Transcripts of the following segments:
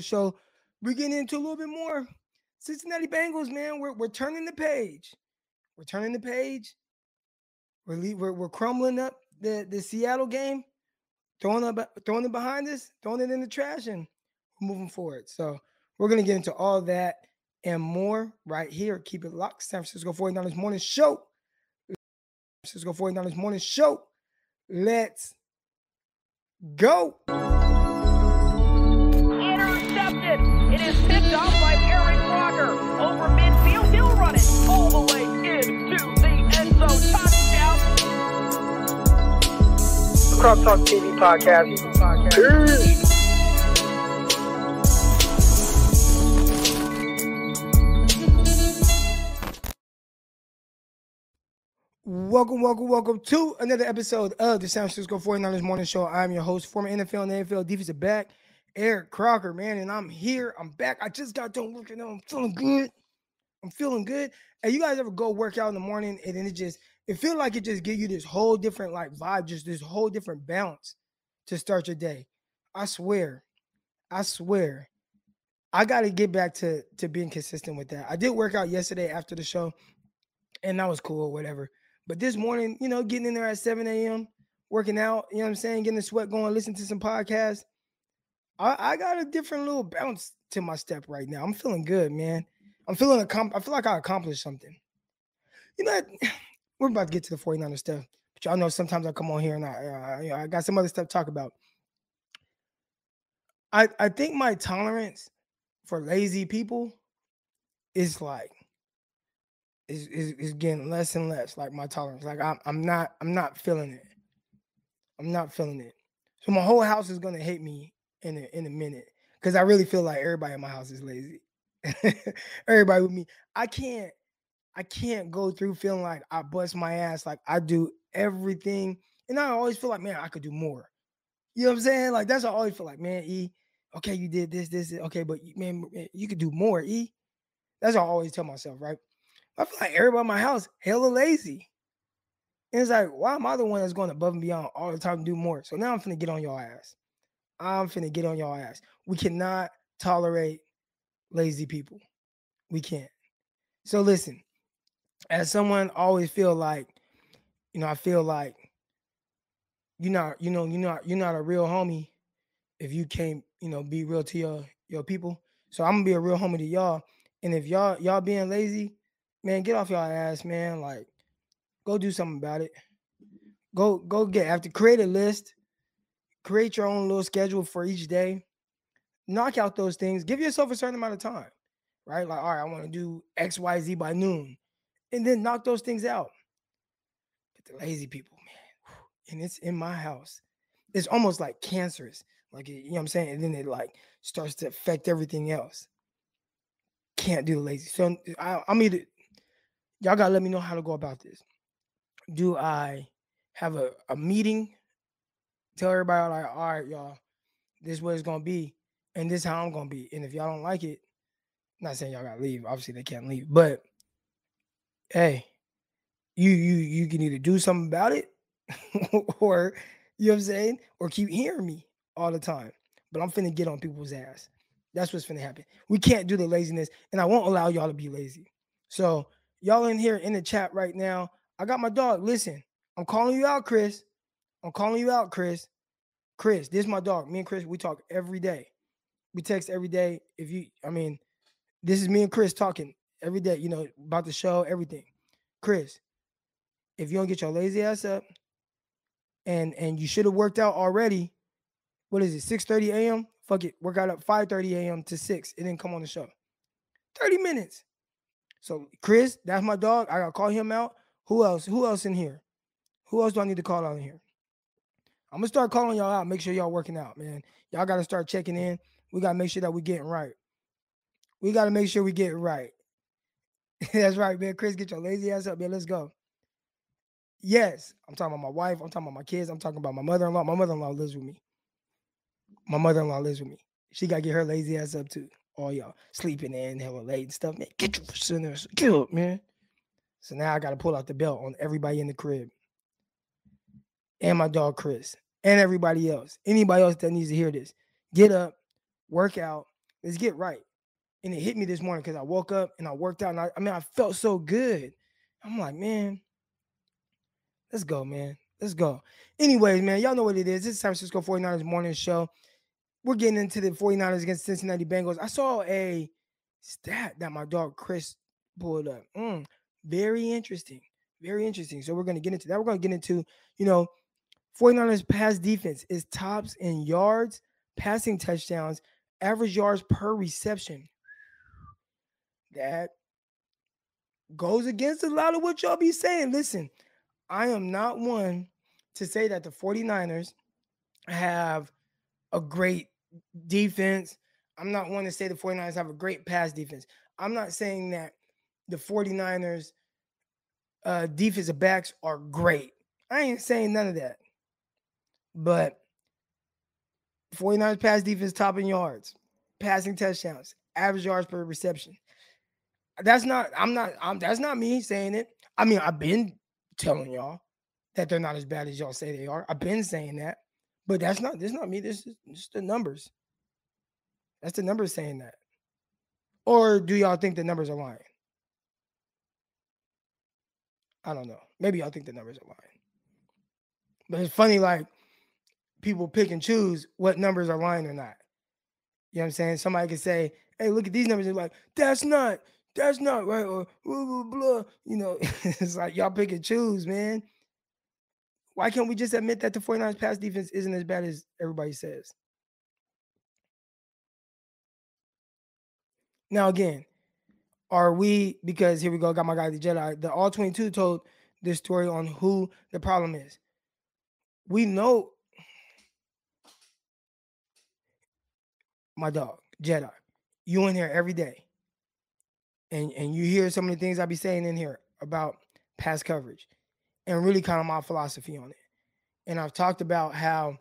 show. We're getting into a little bit more Cincinnati Bengals, man. We're we're turning the page. We're turning the page. We're le- we're, we're crumbling up the the Seattle game, throwing up throwing it behind us, throwing it in the trash, and moving forward. So we're gonna get into all that and more right here. Keep it locked. San Francisco 49ers morning show. San Francisco 49ers morning show. Let's go. It is picked off by Aaron Crocker. Over midfield, he'll run it all the way into the end zone. Touchdown. Croc Talk TV podcast. Peace. Welcome, welcome, welcome to another episode of the San Francisco 49ers Morning Show. I'm your host, former NFL and NFL defensive back, Eric Crocker, man, and I'm here. I'm back. I just got done working out. I'm feeling good. I'm feeling good. And you guys ever go work out in the morning and then it just it feel like it just give you this whole different like vibe, just this whole different balance to start your day. I swear, I swear, I got to get back to to being consistent with that. I did work out yesterday after the show, and that was cool, whatever. But this morning, you know, getting in there at 7 a.m., working out, you know what I'm saying, getting the sweat going, listening to some podcasts. I, I got a different little bounce to my step right now. I'm feeling good, man. I'm feeling accom- I feel like I accomplished something. You know, we're about to get to the 49er stuff, but y'all know sometimes I come on here and I, uh, I, I got some other stuff to talk about. I, I think my tolerance for lazy people is like is, is, is getting less and less like my tolerance like I'm, I'm not i'm not feeling it i'm not feeling it so my whole house is gonna hate me in a, in a minute because i really feel like everybody in my house is lazy everybody with me i can't i can't go through feeling like i bust my ass like i do everything and i always feel like man i could do more you know what i'm saying like that's what i always feel like man e okay you did this this, this okay but man you could do more e that's what i always tell myself right I feel like everybody in my house hella lazy. And it's like, why am I the one that's going above and beyond all the time to do more? So now I'm finna get on your ass. I'm finna get on your ass. We cannot tolerate lazy people. We can't. So listen, as someone always feel like, you know, I feel like you're not, you know, you're not, you're not a real homie if you can't, you know, be real to your your people. So I'm gonna be a real homie to y'all. And if y'all y'all being lazy, man, get off y'all ass, man. Like, go do something about it. Go, go get to create a list, create your own little schedule for each day. Knock out those things. Give yourself a certain amount of time, right? Like, all right, I want to do X, Y, Z by noon, and then knock those things out. But the lazy people, man, and it's in my house. It's almost like cancerous. Like, you know what I'm saying? And then it like starts to affect everything else. Can't do the lazy. So I, I'm either y'all gotta let me know how to go about this. Do I have a, a meeting? Tell everybody like, all right, y'all, this is what it's gonna be, and this is how I'm gonna be. And if y'all don't like it, I'm not saying y'all gotta leave. Obviously, they can't leave, but hey, you you you can either do something about it, or you know what I'm saying, or keep hearing me all the time. But I'm finna get on people's ass. That's what's finna happen. We can't do the laziness, and I won't allow y'all to be lazy. So y'all in here in the chat right now. I got my dog. Listen, I'm calling you out, Chris. I'm calling you out, Chris. Chris, this is my dog. Me and Chris, we talk every day. We text every day. If you, I mean, this is me and Chris talking every day, you know, about the show, everything. Chris, if you don't get your lazy ass up and and you should have worked out already, what is it, 6 30 a.m.? Fuck it, work out at 5 30 a.m. to 6 and then come on the show. 30 minutes. So Chris, that's my dog. I gotta call him out. Who else? Who else in here? Who else do I need to call out in here? I'm gonna start calling y'all out. Make sure y'all working out, man. Y'all gotta start checking in. We gotta make sure that we getting right. We gotta make sure we get right. that's right, man. Chris, get your lazy ass up, man. Let's go. Yes, I'm talking about my wife. I'm talking about my kids. I'm talking about my mother-in-law. My mother-in-law lives with me. My mother-in-law lives with me. She gotta get her lazy ass up too all y'all sleeping in hella late and stuff, man. Get your sinners, up, man. So now I got to pull out the belt on everybody in the crib, and my dog Chris, and everybody else. Anybody else that needs to hear this, get up, work out, Let's get right. And it hit me this morning because I woke up and I worked out. And I, I mean, I felt so good. I'm like, man, let's go, man. Let's go. Anyways, man, y'all know what it is. This is San Francisco 49ers morning show. We're getting into the 49ers against Cincinnati Bengals. I saw a stat that my dog Chris pulled up. Mm, very interesting. Very interesting. So we're going to get into that. We're going to get into, you know, 49ers pass defense is tops in yards, passing touchdowns, average yards per reception. That goes against a lot of what y'all be saying. Listen, I am not one to say that the 49ers have a great defense. I'm not one to say the 49ers have a great pass defense. I'm not saying that the 49ers uh defensive backs are great. I ain't saying none of that. But 49ers pass defense top in yards, passing touchdowns, average yards per reception. That's not, I'm not, I'm that's not me saying it. I mean, I've been telling y'all that they're not as bad as y'all say they are. I've been saying that, but that's not this not me. This is just the numbers. That's the numbers saying that. Or do y'all think the numbers are lying? I don't know. Maybe y'all think the numbers are lying. But it's funny, like people pick and choose what numbers are lying or not. You know what I'm saying? Somebody could say, hey, look at these numbers. And like, that's not, that's not right. Or blah, blah, blah. You know, it's like y'all pick and choose, man. Why can't we just admit that the 49ers pass defense isn't as bad as everybody says? Now, again, are we, because here we go, got my guy, the Jedi, the All 22 told this story on who the problem is. We know my dog, Jedi, you in here every day. And and you hear some of the things I be saying in here about pass coverage and really kind of my philosophy on it. And I've talked about how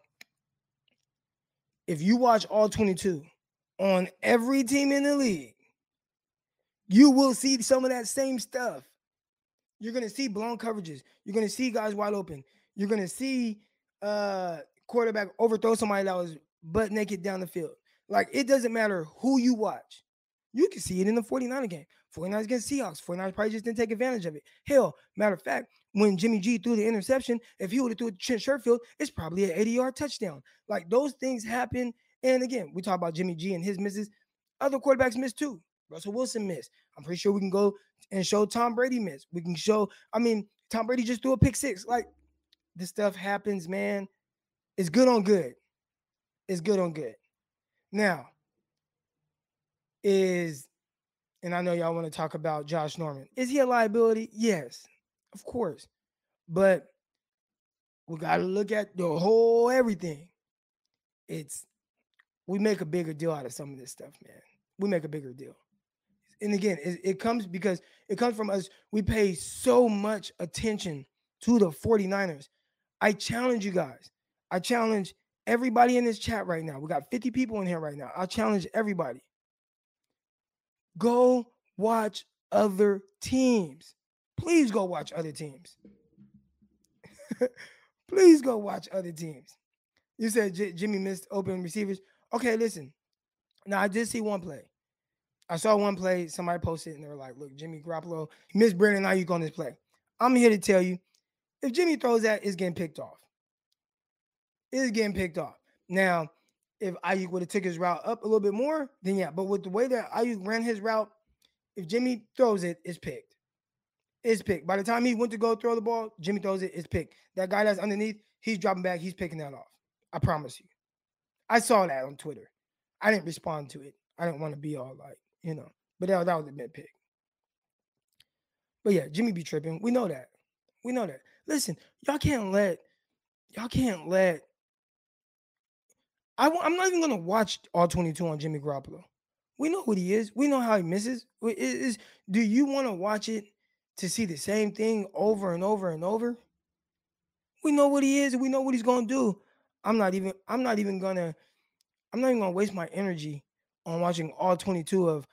if you watch all 22 on every team in the league, you will see some of that same stuff. You're gonna see blown coverages. You're gonna see guys wide open. You're gonna see uh quarterback overthrow somebody that was butt naked down the field. Like it doesn't matter who you watch. You can see it in the 49er game. 49ers against Seahawks. 49ers probably just didn't take advantage of it. Hell, matter of fact, when Jimmy G threw the interception, if he would have threw it to Trent Sherfield, it's probably an 80 yard touchdown. Like those things happen. And again, we talk about Jimmy G and his misses. Other quarterbacks miss too. Russell Wilson missed. I'm pretty sure we can go and show Tom Brady missed. We can show, I mean, Tom Brady just threw a pick six. Like this stuff happens, man. It's good on good. It's good on good. Now, is, and I know y'all want to talk about Josh Norman. Is he a liability? Yes, of course. But we got to look at the whole everything. It's, we make a bigger deal out of some of this stuff, man. We make a bigger deal. And again, it, it comes because it comes from us. We pay so much attention to the 49ers. I challenge you guys. I challenge everybody in this chat right now. We got 50 people in here right now. I'll challenge everybody. Go watch other teams. Please go watch other teams. Please go watch other teams. You said J- Jimmy missed open receivers. Okay, listen. Now I did see one play. I saw one play. Somebody posted and they were like, "Look, Jimmy Garoppolo missed Brandon Aiyuk on this play." I'm here to tell you, if Jimmy throws that, it's getting picked off is getting picked off. Now, if Aiyuk would have took his route up a little bit more, then yeah. But with the way that Aiyuk ran his route, if Jimmy throws it, it's picked. It's picked. By the time he went to go throw the ball, Jimmy throws it, it's picked. That guy that's underneath, he's dropping back, he's picking that off. I promise you. I saw that on Twitter. I didn't respond to it. I didn't want to be all like, you know, but that, that was a bit pick. But yeah, Jimmy be tripping. We know that. We know that. Listen, y'all can't let y'all can't let I, am not even gonna watch all 22 on Jimmy Garoppolo. We know what he is. We know how he misses. Is do you want to watch it to see the same thing over and over and over? We know what he is. And we know what he's gonna do. I'm not even. I'm not even gonna. I'm not even gonna waste my energy on watching all 22 of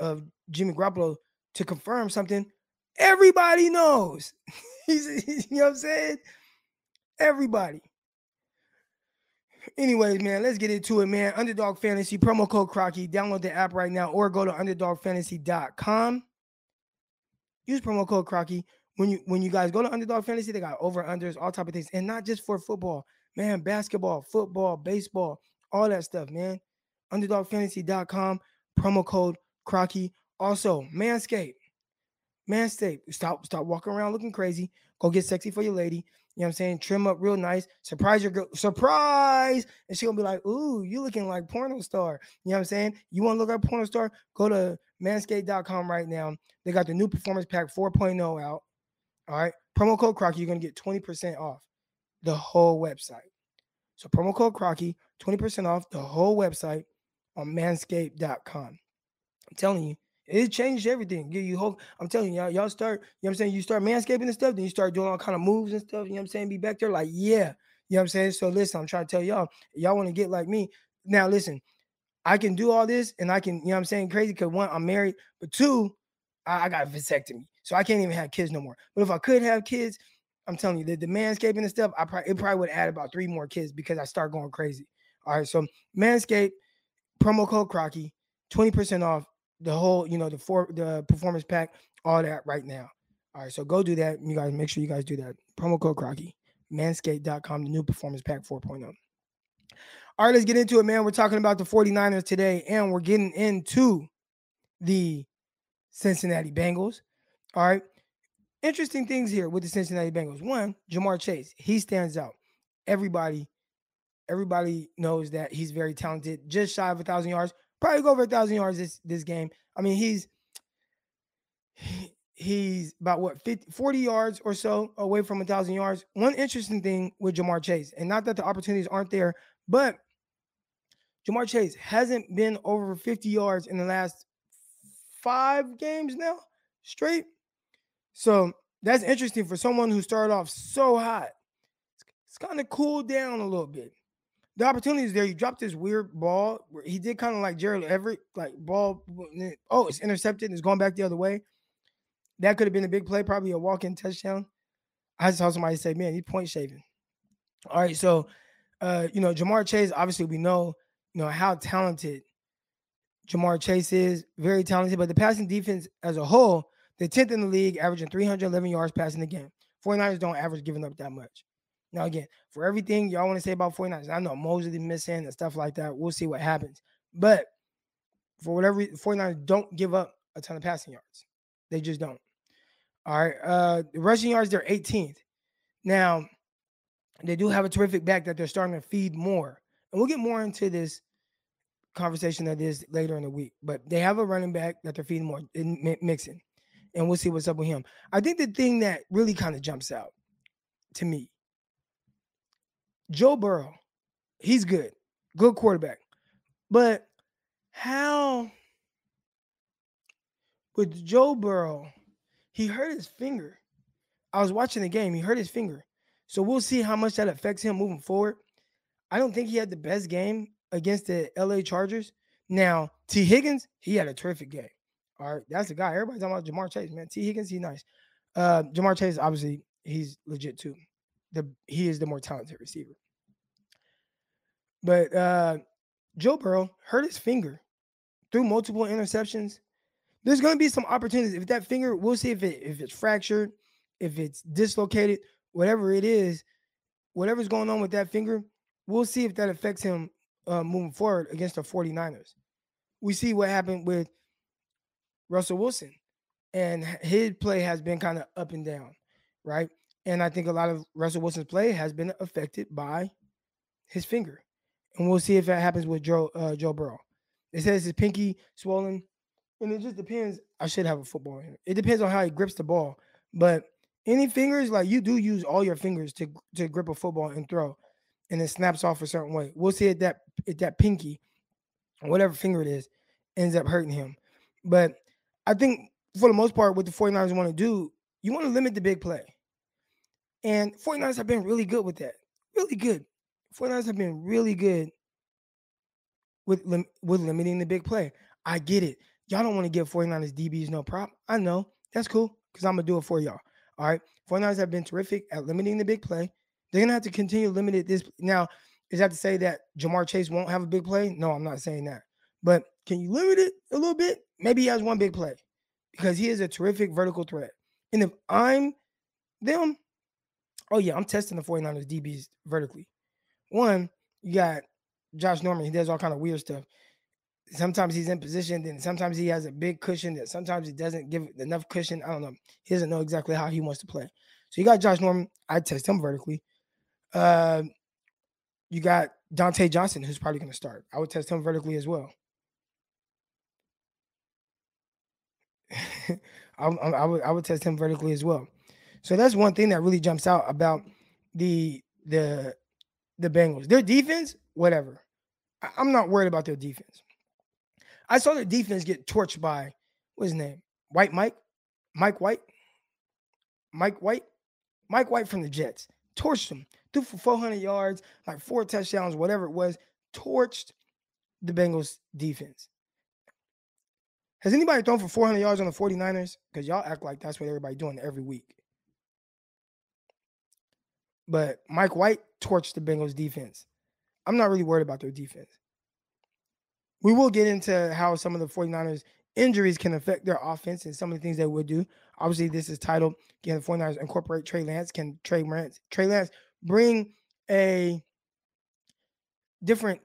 of Jimmy Garoppolo to confirm something. Everybody knows. You know what I'm saying? Everybody. Anyways, man, let's get into it, man. Underdog Fantasy, promo code Crocky. Download the app right now or go to underdogfantasy.com. Use promo code Crocky. When you when you guys go to Underdog Fantasy, they got over unders, all type of things, and not just for football, man. Basketball, football, baseball, all that stuff, man. Underdogfantasy.com, promo code Crocky. Also, Manscaped. Manscaped. Stop, stop walking around looking crazy. Go get sexy for your lady. You know what I'm saying? Trim up real nice. Surprise your girl. Surprise. And she gonna be like, ooh, you looking like porno star. You know what I'm saying? You want to look like porno star? Go to manscaped.com right now. They got the new performance pack 4.0 out. All right. Promo code Crocky, you're gonna get 20% off the whole website. So promo code Crocky, 20% off the whole website on manscaped.com. I'm telling you, it changed everything. Give you hope. I'm telling y'all, y'all start, you know I'm saying? You start manscaping and stuff, then you start doing all kind of moves and stuff. You know I'm saying? Be back there like, yeah. You know I'm saying? So listen, I'm trying to tell y'all, y'all want to get like me. Now listen, I can do all this and I can, you know I'm saying, crazy because one, I'm married, but two, I, I got vasectomy. So I can't even have kids no more. But if I could have kids, I'm telling you, the, the manscaping and stuff, I probably it probably would add about three more kids because I start going crazy. All right. So manscape, promo code Crocky, 20% off the whole, you know, the four the performance pack, all that right now. All right, so go do that. You guys make sure you guys do that. Promo code Crocky, manscaped.com, the new performance pack 4.0. All right, let's get into it, man. We're talking about the 49ers today, and we're getting into the Cincinnati Bengals. All right. Interesting things here with the Cincinnati Bengals. One, Ja'Marr Chase, he stands out. Everybody, everybody knows that he's very talented, just shy of a thousand yards probably go over a thousand yards this this game. I mean, he's he's about what 50, 40 yards or so away from a thousand yards. One interesting thing with Ja'Marr Chase, and not that the opportunities aren't there, but Ja'Marr Chase hasn't been over 50 yards in the last five games now straight. So that's interesting for someone who started off so hot. It's, it's kind of cooled down a little bit the opportunity is there. He dropped this weird ball. He did kind of like Gerald Everett, like ball. Oh, it's intercepted it's going back the other way. That could have been a big play, probably a walk-in touchdown. I just saw somebody say, "Man, he's point shaving." All right, so uh, you know, Ja'Marr Chase. Obviously, we know you know how talented Ja'Marr Chase is. Very talented, but the passing defense as a whole, the 10th in the league, averaging 311 yards passing the game. 49ers don't average giving up that much. Now, again, for everything y'all want to say about 49ers, I know Moseley missing and stuff like that. We'll see what happens. But for whatever 49ers don't give up a ton of passing yards. They just don't. All right. Uh the rushing yards, they're 18th. Now, they do have a terrific back that they're starting to feed more. And we'll get more into this conversation that is later in the week. But they have a running back that they're feeding more in mixing. And we'll see what's up with him. I think the thing that really kind of jumps out to me Joe Burrow, he's good, good quarterback. But how with Joe Burrow, he hurt his finger. I was watching the game, he hurt his finger. So we'll see how much that affects him moving forward. I don't think he had the best game against the LA Chargers. Now, Tee Higgins, he had a terrific game. All right, that's the guy. Everybody's talking about Ja'Marr Chase, man. Tee Higgins, he's nice. Uh, Ja'Marr Chase, obviously, he's legit too. The he is the more talented receiver. But uh, Joe Burrow hurt his finger through multiple interceptions. There's going to be some opportunities. If that finger, we'll see if it if it's fractured, if it's dislocated, whatever it is, whatever's going on with that finger, we'll see if that affects him uh, moving forward against the 49ers. We see what happened with Russell Wilson, and his play has been kind of up and down, right? And I think a lot of Russell Wilson's play has been affected by his finger and we'll see if that happens with Joe uh, Joe Burrow. It says his pinky swollen, and it just depends. I should have a football here. It depends on how he grips the ball, but any fingers like you do use all your fingers to to grip a football and throw, and it snaps off a certain way. We'll see if that if that pinky, whatever finger it is, ends up hurting him. But I think for the most part, what the 49ers want to do, you want to limit the big play. And 49ers have been really good with that. Really good. 49ers have been really good with lim- with limiting the big play. I get it. Y'all don't want to give 49ers DBs no prop. I know. That's cool because I'm going to do it for y'all. All right. 49ers have been terrific at limiting the big play. They're going to have to continue limiting this. Now, Is that to say that Ja'Marr Chase won't have a big play? No, I'm not saying that. But can you limit it a little bit? Maybe he has one big play because he is a terrific vertical threat. And if I'm them, oh yeah, I'm testing the 49ers DBs vertically. One, you got Josh Norman, he does all kind of weird stuff. Sometimes he's in position, then sometimes he has a big cushion, that sometimes he doesn't give enough cushion. I don't know. He doesn't know exactly how he wants to play. So you got Josh Norman. I test him vertically. Uh, you got Dontae Johnson, who's probably going to start. I would test him vertically as well. I, I, would I would test him vertically as well. So that's one thing that really jumps out about the the the Bengals. Their defense, whatever. I'm not worried about their defense. I saw their defense get torched by what's his name? White Mike, Mike White, Mike White, Mike White from the Jets. Torched them, threw for 400 yards, like four touchdowns, whatever it was. Torched the Bengals defense. Has anybody thrown for 400 yards on the 49ers? Because y'all act like that's what everybody doing every week. But Mike White torched the Bengals defense. I'm not really worried about their defense. We will get into how some of the 49ers injuries can affect their offense and some of the things they would do. Obviously, this is titled Can the 49ers incorporate Trey Lance? Can Trey Lance, Trey Lance bring a different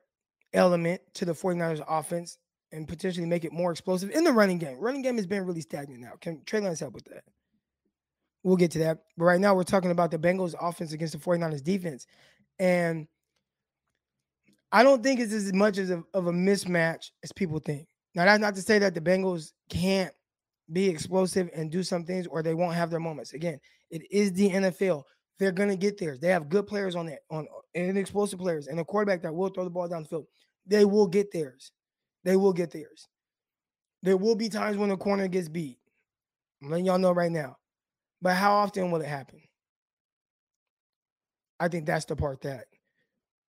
element to the 49ers offense and potentially make it more explosive in the running game. Running game has been really stagnant now. Can Trey Lance help with that? We'll get to that. But right now, we're talking about the Bengals offense against the 49ers defense. And I don't think it's as much as a, of a mismatch as people think. Now, that's not to say that the Bengals can't be explosive and do some things or they won't have their moments. Again, it is the NFL. They're gonna get theirs. They have good players on that, on and explosive players, and a quarterback that will throw the ball down the field. They will get theirs. They will get theirs. There will be times when the corner gets beat. I'm letting y'all know right now. But how often will it happen? I think that's the part that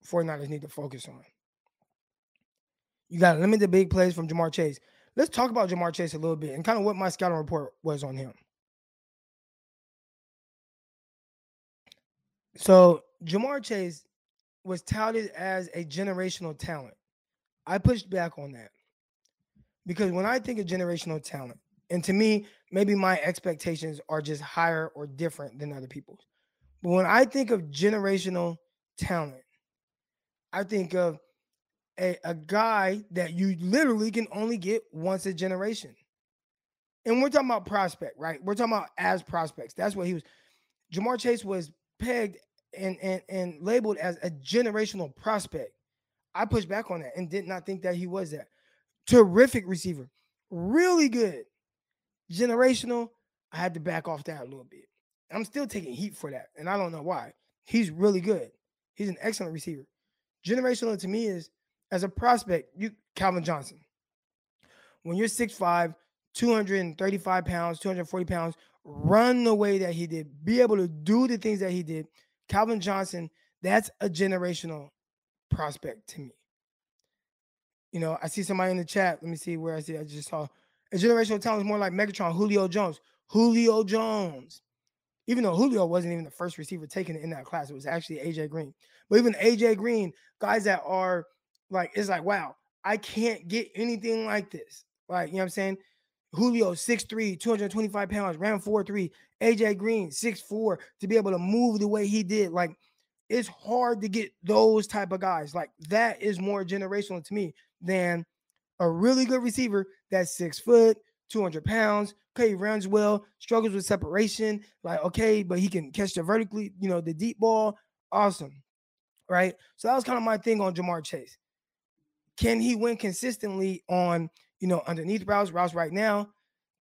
49ers need to focus on. You got to limit the big plays from Ja'Marr Chase. Let's talk about Ja'Marr Chase a little bit and kind of what my scouting report was on him. So, Ja'Marr Chase was touted as a generational talent. I pushed back on that because when I think of generational talent, and to me, maybe my expectations are just higher or different than other people's. But when I think of generational talent, I think of a, a guy that you literally can only get once a generation. And we're talking about prospect, right? We're talking about as prospects. That's what he was. Ja'Marr Chase was pegged and, and, and labeled as a generational prospect. I pushed back on that and did not think that he was that. Terrific receiver, really good, generational. I had to back off that a little bit. I'm still taking heat for that, and I don't know why. He's really good. He's an excellent receiver. Generational to me is as a prospect, you Calvin Johnson. When you're 6'5, 235 pounds, 240 pounds, run the way that he did, be able to do the things that he did. Calvin Johnson, that's a generational prospect to me. You know, I see somebody in the chat. Let me see where I see. I just saw a generational talent is more like Megatron, Julio Jones. Julio Jones. Even though Julio wasn't even the first receiver taken in that class, it was actually AJ Green. But even AJ Green, guys that are like, it's like, wow, I can't get anything like this. Like, you know what I'm saying? Julio, 6'3, 225 pounds, ran 4'3. AJ Green, 6'4, to be able to move the way he did. Like, it's hard to get those type of guys. Like that is more generational to me than a really good receiver that's six foot, 200 pounds. Okay, runs well, struggles with separation. Like, okay, but he can catch the vertically, you know, the deep ball. Awesome. Right. So that was kind of my thing on Ja'Marr Chase. Can he win consistently on, you know, underneath routes, routes right now,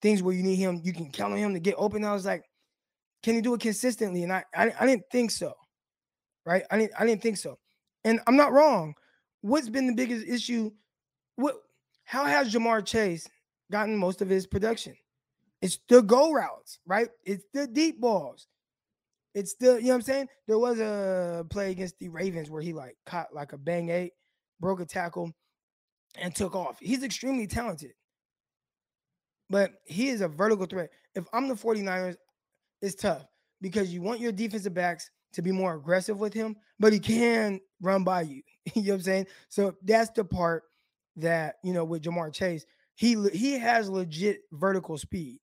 things where you need him, you can count on him to get open. I was like, can he do it consistently? And I, I, I didn't think so right? I didn't I didn't think so. And I'm not wrong. What's been the biggest issue? What how has Ja'Marr Chase gotten most of his production? It's the go routes, right? It's the deep balls. It's the, you know what I'm saying? There was a play against the Ravens where he like caught like a bang eight, broke a tackle, and took off. He's extremely talented. But he is a vertical threat. If I'm the 49ers, it's tough because you want your defensive backs to be more aggressive with him, but he can run by you. you know what I'm saying? So that's the part that, you know, with Ja'Marr Chase, he he has legit vertical speed.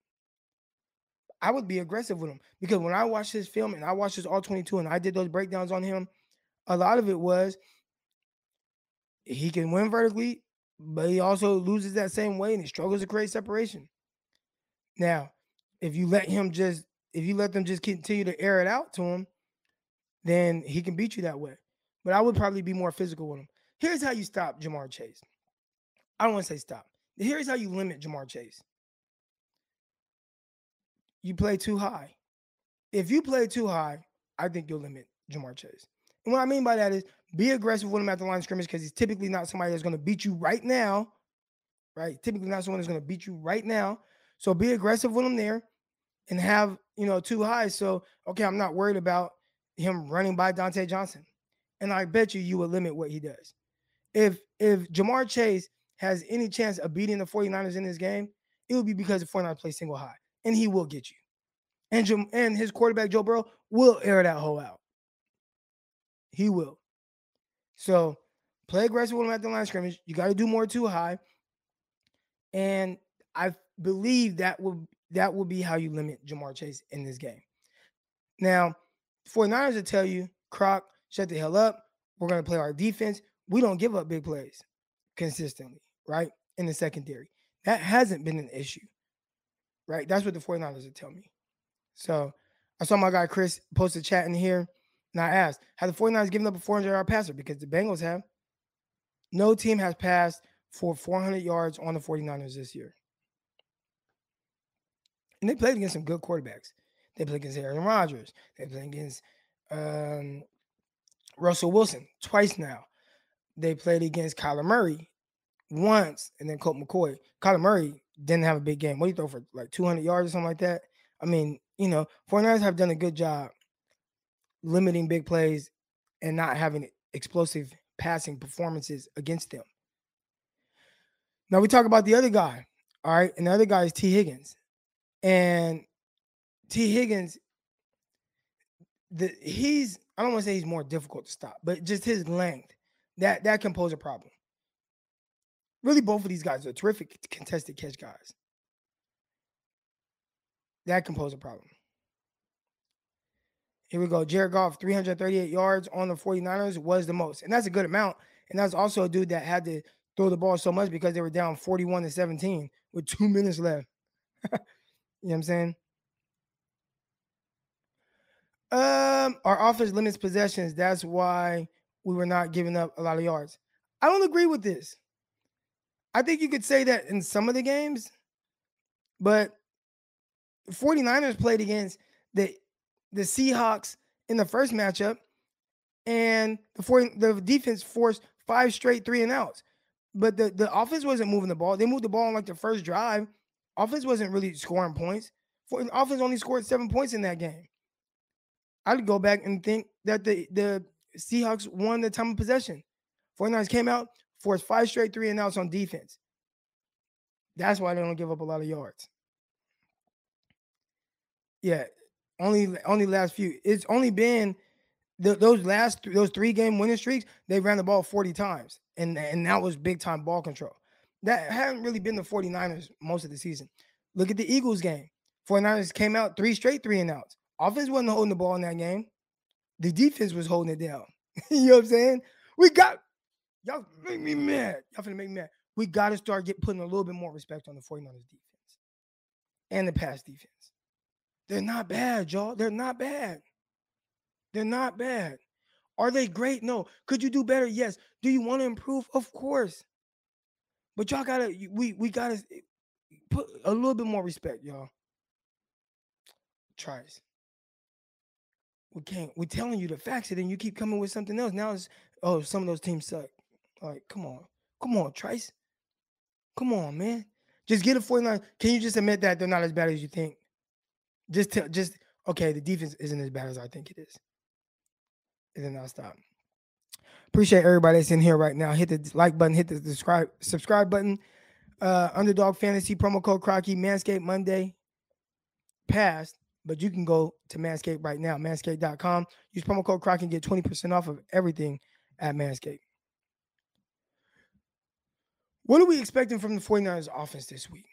I would be aggressive with him because when I watched his film and I watched his all 22 and I did those breakdowns on him, a lot of it was he can win vertically, but he also loses that same way and he struggles to create separation. Now, if you let him just if you let them just continue to air it out to him, then he can beat you that way. But I would probably be more physical with him. Here's how you stop Ja'Marr Chase. I don't want to say stop. Here's how you limit Ja'Marr Chase. You play two high. If you play two high, I think you'll limit Ja'Marr Chase. And what I mean by that is be aggressive with him at the line of scrimmage because he's typically not somebody that's going to beat you right now. Right? Typically not someone that's going to beat you right now. So be aggressive with him there and have, you know, two high. So, okay, I'm not worried about him running by Dontae Johnson. And I bet you you will limit what he does. If if Ja'Marr Chase has any chance of beating the 49ers in this game, it will be because the 49ers play single high. And he will get you. And, Jam- and his quarterback, Joe Burrow, will air that hole out. He will. So play aggressive with him at the line scrimmage. You got to do more two high. And I believe that will that will be how you limit Ja'Marr Chase in this game. Now, 49ers will tell you, Croc, shut the hell up. We're going to play our defense. We don't give up big plays consistently, right? In the secondary. That hasn't been an issue, right? That's what the 49ers will tell me. So I saw my guy Chris post a chat in here, and I asked, have the 49ers given up a 400 yard passer? Because the Bengals have. No team has passed for 400 yards on the 49ers this year. And they played against some good quarterbacks. They played against Aaron Rodgers. They played against um, Russell Wilson twice now. They played against Kyler Murray once and then Colt McCoy. Kyler Murray didn't have a big game. What do you throw for like 200 yards or something like that? I mean, you know, 49ers have done a good job limiting big plays and not having explosive passing performances against them. Now we talk about the other guy. All right. And the other guy is Tee Higgins. And Tee Higgins, the he's I don't want to say he's more difficult to stop, but just his length that that can pose a problem. Really, both of these guys are terrific contested catch guys. That can pose a problem. Here we go. Jared Goff, 338 yards on the 49ers was the most. And that's a good amount. And that's also a dude that had to throw the ball so much because they were down 41 to 17 with two minutes left. you know what I'm saying? Um, our offense limits possessions. That's why we were not giving up a lot of yards. I don't agree with this. I think you could say that in some of the games, but 49ers played against the the Seahawks in the first matchup, and the 40, the defense forced five straight three and outs. But the, the offense wasn't moving the ball. They moved the ball on like the first drive. Offense wasn't really scoring points. For, offense only scored seven points in that game. I'd go back and think that the the Seahawks won the time of possession. 49ers came out, forced five straight three and outs on defense. That's why they don't give up a lot of yards. Yeah, only only last few. It's only been the, those last th- those three game winning streaks. They ran the ball 40 times, and and that was big time ball control. That hadn't really been the 49ers most of the season. Look at the Eagles game. 49ers came out three straight three and outs. Offense wasn't holding the ball in that game. The defense was holding it down. you know what I'm saying? We got y'all make me mad. Y'all finna make me mad. We got to start get putting a little bit more respect on the 49ers defense and the pass defense. They're not bad, y'all. They're not bad. They're not bad. Are they great? No. Could you do better? Yes. Do you want to improve? Of course. But y'all gotta we we gotta eh, put a little bit more respect, y'all. Tries we can't. We're telling you the facts, and then you keep coming with something else. Now it's oh, some of those teams suck. Like, come on, come on, Trice. Come on, man. Just get a 49. Can you just admit that they're not as bad as you think? Just tell, just okay, the defense isn't as bad as I think it is. And then I'll stop. Appreciate everybody that's in here right now. Hit the like button, hit the subscribe subscribe button. Uh underdog fantasy promo code Crocky Manscaped Monday passed but you can go to Manscaped right now, manscaped.com. Use promo code Croc and get 20% off of everything at Manscaped. What are we expecting from the 49ers offense this week?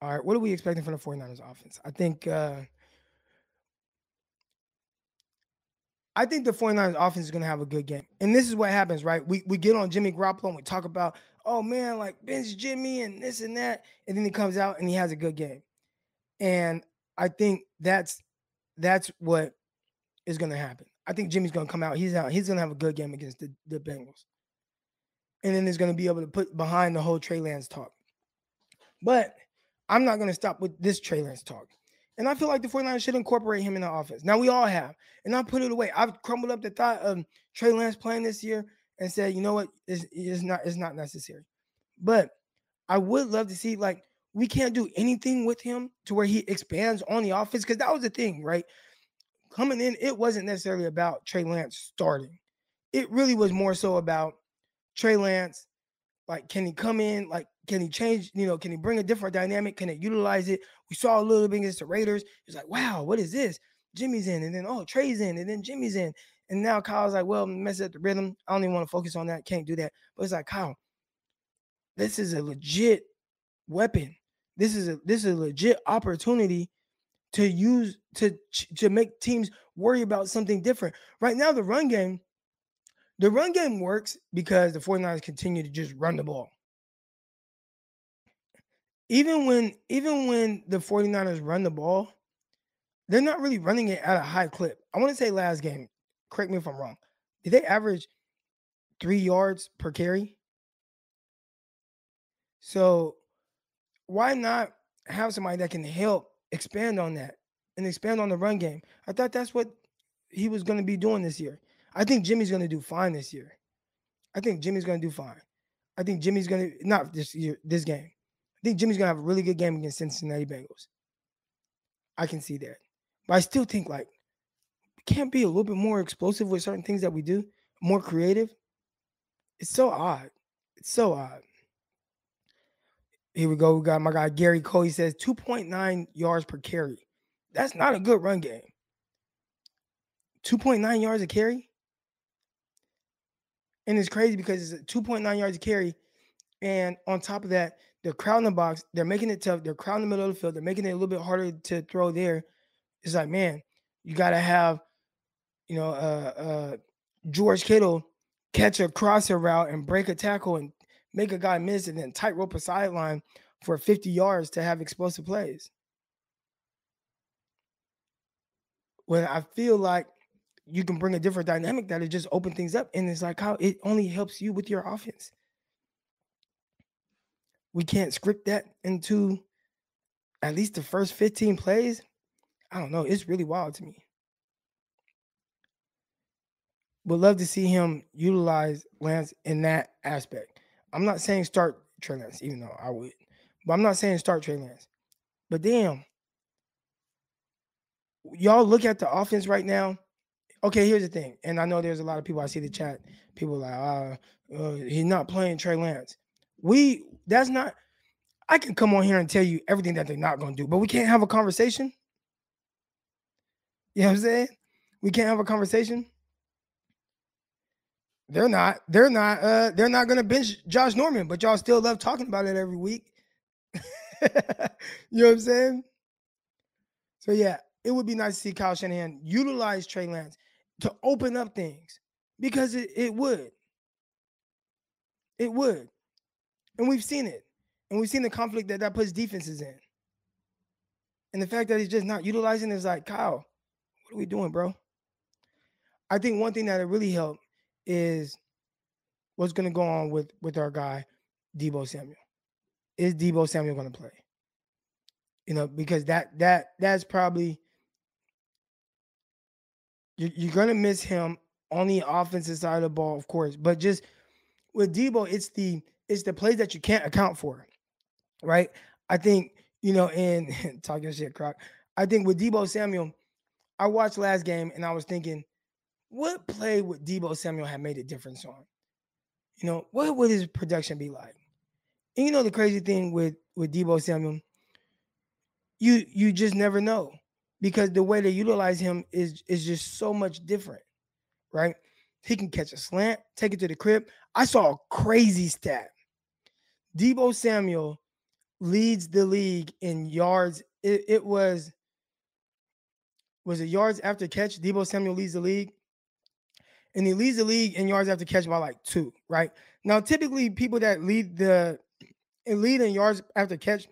All right, what are we expecting from the 49ers offense? I think uh I think the 49ers offense is going to have a good game. And this is what happens, right? We we get on Jimmy Garoppolo and we talk about, oh man, like bench Jimmy and this and that. And then he comes out and he has a good game. And I think that's that's what is going to happen. I think Jimmy's going to come out. He's out. He's going to have a good game against the, the Bengals. And then he's going to be able to put behind the whole Trey Lance talk. But I'm not going to stop with this Trey Lance talk. And I feel like the 49ers should incorporate him in the offense. Now we all have. And I put it away. I've crumbled up the thought of Trey Lance playing this year and said, you know what? It's, it's not it's not necessary. But I would love to see like we can't do anything with him to where he expands on the offense because that was the thing, right? Coming in, it wasn't necessarily about Trey Lance starting. It really was more so about Trey Lance. Like, can he come in? Like, can he change? You know, can he bring a different dynamic? Can he utilize it? We saw a little bit against the Raiders. It's like, wow, what is this? Jimmy's in, and then oh, Trey's in, and then Jimmy's in. And now Kyle's like, well, mess up the rhythm. I don't even want to focus on that. Can't do that. But it's like, Kyle, this is a legit weapon. This is a this is a legit opportunity to use to to make teams worry about something different. Right now, the run game, the run game works because the 49ers continue to just run the ball even when even when the 49ers run the ball, they're not really running it at a high clip. I want to say last game, correct me if I'm wrong. Did they average three yards per carry? So why not have somebody that can help expand on that and expand on the run game? I thought that's what he was going to be doing this year. I think Jimmy's going to do fine this year. I think Jimmy's going to do fine. I think Jimmy's going to not this year, this game. I think Jimmy's gonna have a really good game against Cincinnati Bengals. I can see that. But I still think like we can't be a little bit more explosive with certain things that we do, more creative. It's so odd. It's so odd. Here we go. We got my guy Gary Cole. He says 2.9 yards per carry. That's not a good run game. 2.9 yards a carry. And it's crazy because it's 2.9 yards a carry. And on top of that, they're crowding the box. They're making it tough. They're crowding the middle of the field. They're making it a little bit harder to throw there. It's like, man, you got to have, you know, uh, uh, George Kittle catch a crosser route and break a tackle and make a guy miss and then tightrope a sideline for 50 yards to have explosive plays. When I feel like you can bring a different dynamic that it just open things up. And it's like how it only helps you with your offense we can't script that into at least the first 15 plays. I don't know. It's really wild to me. Would love to see him utilize Lance in that aspect. I'm not saying start Trey Lance, even though I would, but I'm not saying start Trey Lance. But damn, y'all look at the offense right now. Okay, here's the thing, and I know there's a lot of people I see the chat. People like, uh, uh he's not playing Trey Lance. We that's not I can come on here and tell you everything that they're not going to do, but we can't have a conversation. You know what I'm saying? We can't have a conversation. They're not, they're not, uh, they're not gonna bench Josh Norman, but y'all still love talking about it every week. you know what I'm saying? So yeah, it would be nice to see Kyle Shanahan utilize Trey Lance to open up things because it, it would. It would. And we've seen it. And we've seen the conflict that that puts defenses in. And the fact that he's just not utilizing is like, Kyle, what are we doing, bro? I think one thing that it really helped is what's going to go on with with our guy Deebo Samuel. Is Deebo Samuel going to play? You know, because that that that's probably you're, you're going to miss him on the offensive side of the ball, of course. But just with Deebo, it's the it's the plays that you can't account for, right? I think you know, and talking shit, Croc. I think with Deebo Samuel, I watched last game and I was thinking, what play would Deebo Samuel have made a difference on? You know, what would his production be like? And you know, the crazy thing with with Deebo Samuel, you you just never know because the way they utilize him is is just so much different, right? He can catch a slant, take it to the crib. I saw a crazy stat. Deebo Samuel leads the league in yards. It, it was was it yards after catch? Deebo Samuel leads the league. And he leads the league in yards after catch by like two, right? Now, typically people that lead the lead in yards after catch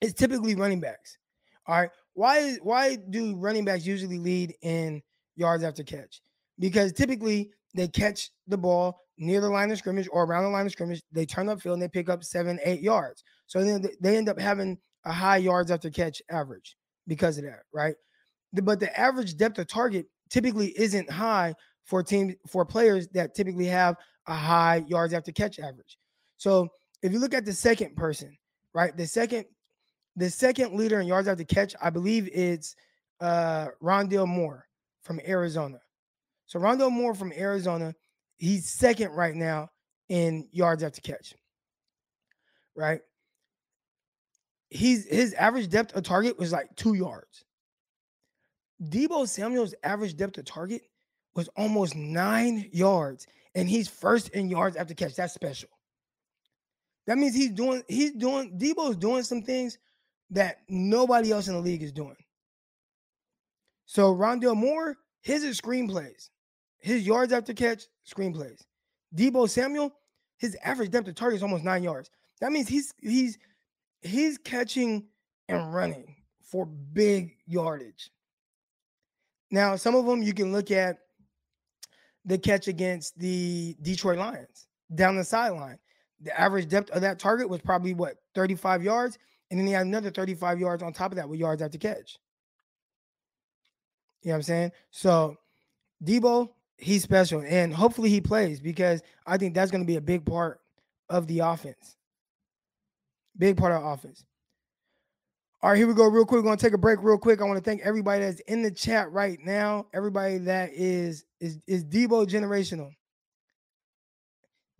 is typically running backs. All right. Why why do running backs usually lead in yards after catch? Because typically they catch the ball near the line of scrimmage or around the line of scrimmage. They turn up field and they pick up seven, eight yards. So then they end up having a high yards after catch average because of that, right? But the average depth of target typically isn't high for teams for players that typically have a high yards after catch average. So if you look at the second person, right, the second the second leader in yards after catch, I believe it's uh Rondale Moore from Arizona. So Rondale Moore from Arizona, he's second right now in yards after catch. Right? He's his average depth of target was like two yards. Deebo Samuel's average depth of target was almost nine yards, and he's first in yards after catch. That's special. That means he's doing, he's doing, Deebo's doing some things that nobody else in the league is doing. So Rondale Moore, his is screenplays. His yards after catch, screenplays. Deebo Samuel, his average depth of target is almost nine yards. That means he's he's he's catching and running for big yardage. Now, some of them you can look at the catch against the Detroit Lions down the sideline. The average depth of that target was probably what 35 yards, and then he had another 35 yards on top of that with yards after catch. You know what I'm saying? So Deebo, he's special, and hopefully he plays because I think that's going to be a big part of the offense. Big part of offense. All right, here we go. Real quick, we're gonna take a break real quick. I want to thank everybody that's in the chat right now. Everybody that is is is Deebo generational.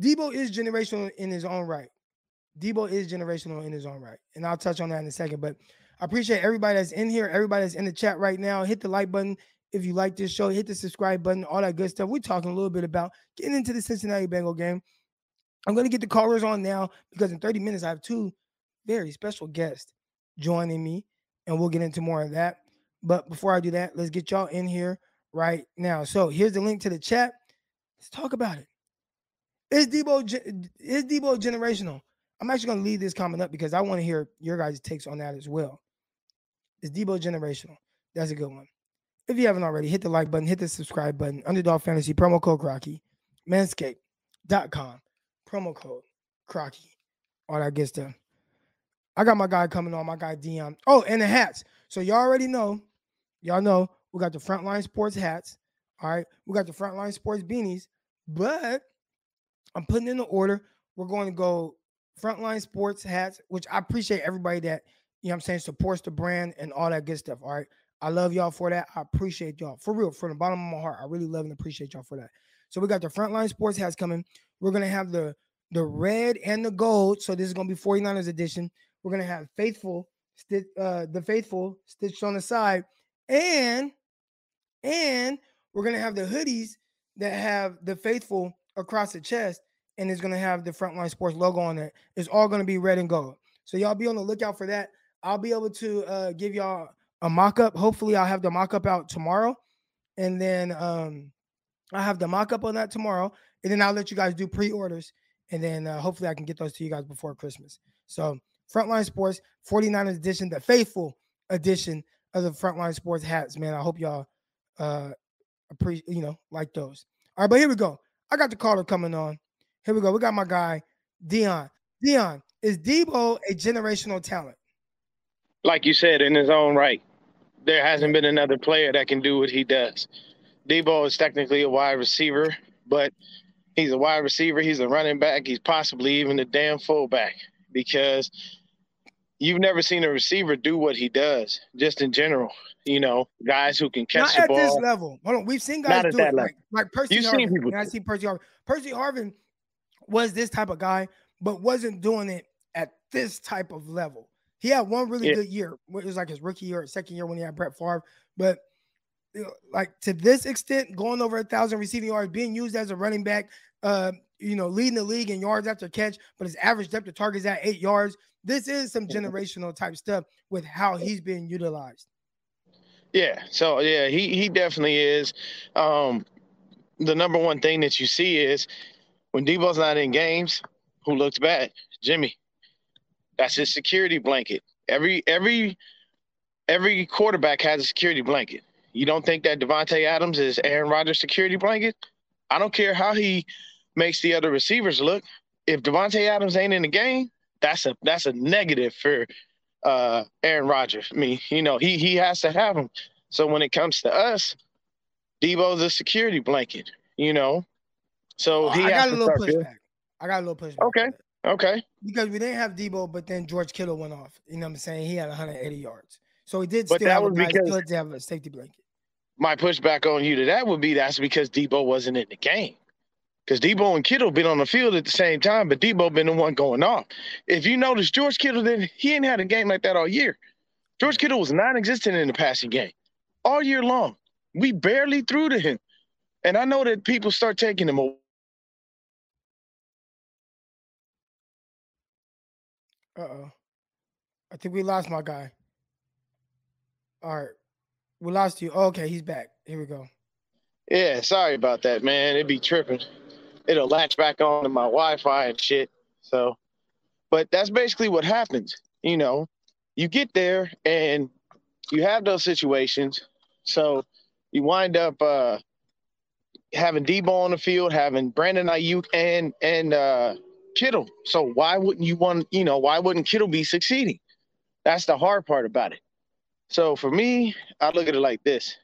Deebo is generational in his own right. Deebo is generational in his own right, and I'll touch on that in a second. But I appreciate everybody that's in here, everybody that's in the chat right now. Hit the like button if you like this show. Hit the subscribe button, all that good stuff. We're talking a little bit about getting into the Cincinnati Bengal game. I'm gonna get the callers on now because in 30 minutes I have two very special guests joining me, and we'll get into more of that. But before I do that, let's get y'all in here right now. So here's the link to the chat. Let's talk about it. Is Deebo is Deebo generational? I'm actually going to leave this comment up because I want to hear your guys' takes on that as well. Is Deebo generational? That's a good one. If you haven't already, hit the like button, hit the subscribe button. Underdog Fantasy promo code Crocky, Manscaped.com promo code Crocky. All that good stuff. I got my guy coming on, my guy Dion. Oh, and the hats. So y'all already know, y'all know we got the Frontline Sports hats. All right, we got the Frontline Sports beanies, but I'm putting in the order. We're going to go Frontline Sports hats, which I appreciate everybody that you know I'm saying supports the brand and all that good stuff. All right. I love y'all for that. I appreciate y'all for real, from the bottom of my heart. I really love and appreciate y'all for that. So we got the Frontline Sports hats coming. We're gonna have the the red and the gold. So this is gonna be 49ers edition. We're gonna have faithful, uh, the faithful stitched on the side, and and we're gonna have the hoodies that have the faithful across the chest, and it's gonna have the Frontline Sports logo on it. It's all gonna be red and gold. So y'all be on the lookout for that. I'll be able to uh, give y'all a mock-up. Hopefully, I'll have the mock-up out tomorrow, and then um, I have the mock-up on that tomorrow, and then I'll let you guys do pre-orders, and then uh, hopefully I can get those to you guys before Christmas. So Frontline Sports 49ers edition, the faithful edition of the Frontline Sports hats, man. I hope y'all uh appreciate, you know, like those. All right, but here we go. I got the caller coming on. Here we go. We got my guy, Dion. Dion, is Deebo a generational talent? Like you said, in his own right. There hasn't been another player that can do what he does. Deebo is technically a wide receiver, but he's a wide receiver, he's a running back, he's possibly even a damn fullback because you've never seen a receiver do what he does, just in general. You know, guys who can catch Not the ball. at this level. Hold on, we've seen guys do it, like, like Percy You've Harvin. seen people I see Percy Harvin. Percy Harvin was this type of guy, but wasn't doing it at this type of level. He had one really Yeah. good year. It was like his rookie year, or second year when he had Brett Favre. But like to this extent, going over a thousand receiving yards, being used as a running back, uh, you know, leading the league in yards after catch, but his average depth of target is at eight yards. This is some generational type stuff with how he's being utilized. Yeah. So yeah, he he definitely is. Um, the number one thing that you see is when Deebo's not in games, who looks bad? Jimmy. That's his security blanket. Every every every quarterback has a security blanket. You don't think that Davante Adams is Aaron Rodgers' security blanket? I don't care how he makes the other receivers look. If Davante Adams ain't in the game, that's a that's a negative for uh Aaron Rodgers. I mean, you know, he he has to have him. So when it comes to us, Deebo's a security blanket, you know. So oh, he I got a little pushback. I got a little pushback. Okay. Okay. Because we didn't have Deebo, but then George Kittle went off. You know what I'm saying? He had 180 yards. So he did But still that have a was guy because- still to have a safety blanket. My pushback on you to that would be that's because Deebo wasn't in the game. Because Deebo and Kittle been on the field at the same time, but Deebo been the one going off. If you notice, George Kittle didn't he ain't had a game like that all year. George Kittle was non-existent in the passing game all year long. We barely threw to him. And I know that people start taking him away. Uh oh. I think we lost my guy. All right. We lost you. Oh, okay, he's back. Here we go. Yeah, sorry about that, man. It'd be tripping. It'll latch back on to my Wi-Fi and shit. So, but that's basically what happens. You know, you get there and you have those situations. So you wind up uh, having Deebo on the field, having Brandon Aiyuk and and uh, Kittle. So why wouldn't you want? You know, why wouldn't Kittle be succeeding? That's the hard part about it. So for me, I look at it like this.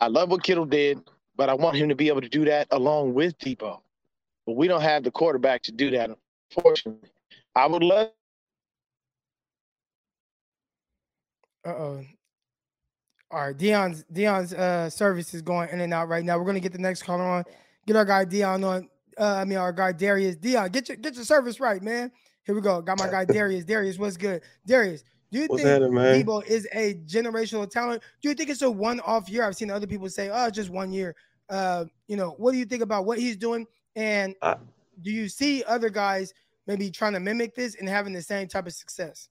I love what Kittle did, but I want him to be able to do that along with Deebo. But we don't have the quarterback to do that, unfortunately. I would love Uh oh. All right, Dion's Dion's uh service is going in and out right now. We're gonna get the next caller on. Get our guy Dion on. Uh, I mean our guy Darius. Dion, get your get your service right, man. Here we go. Got my guy Darius. Darius, what's good? Darius, do you What's think happening. Deebo is a generational talent? Do you think it's a one-off year? I've seen other people say, "Oh, just one year." Uh, you know, what do you think about what he's doing? And I- do you see other guys maybe trying to mimic this and having the same type of success?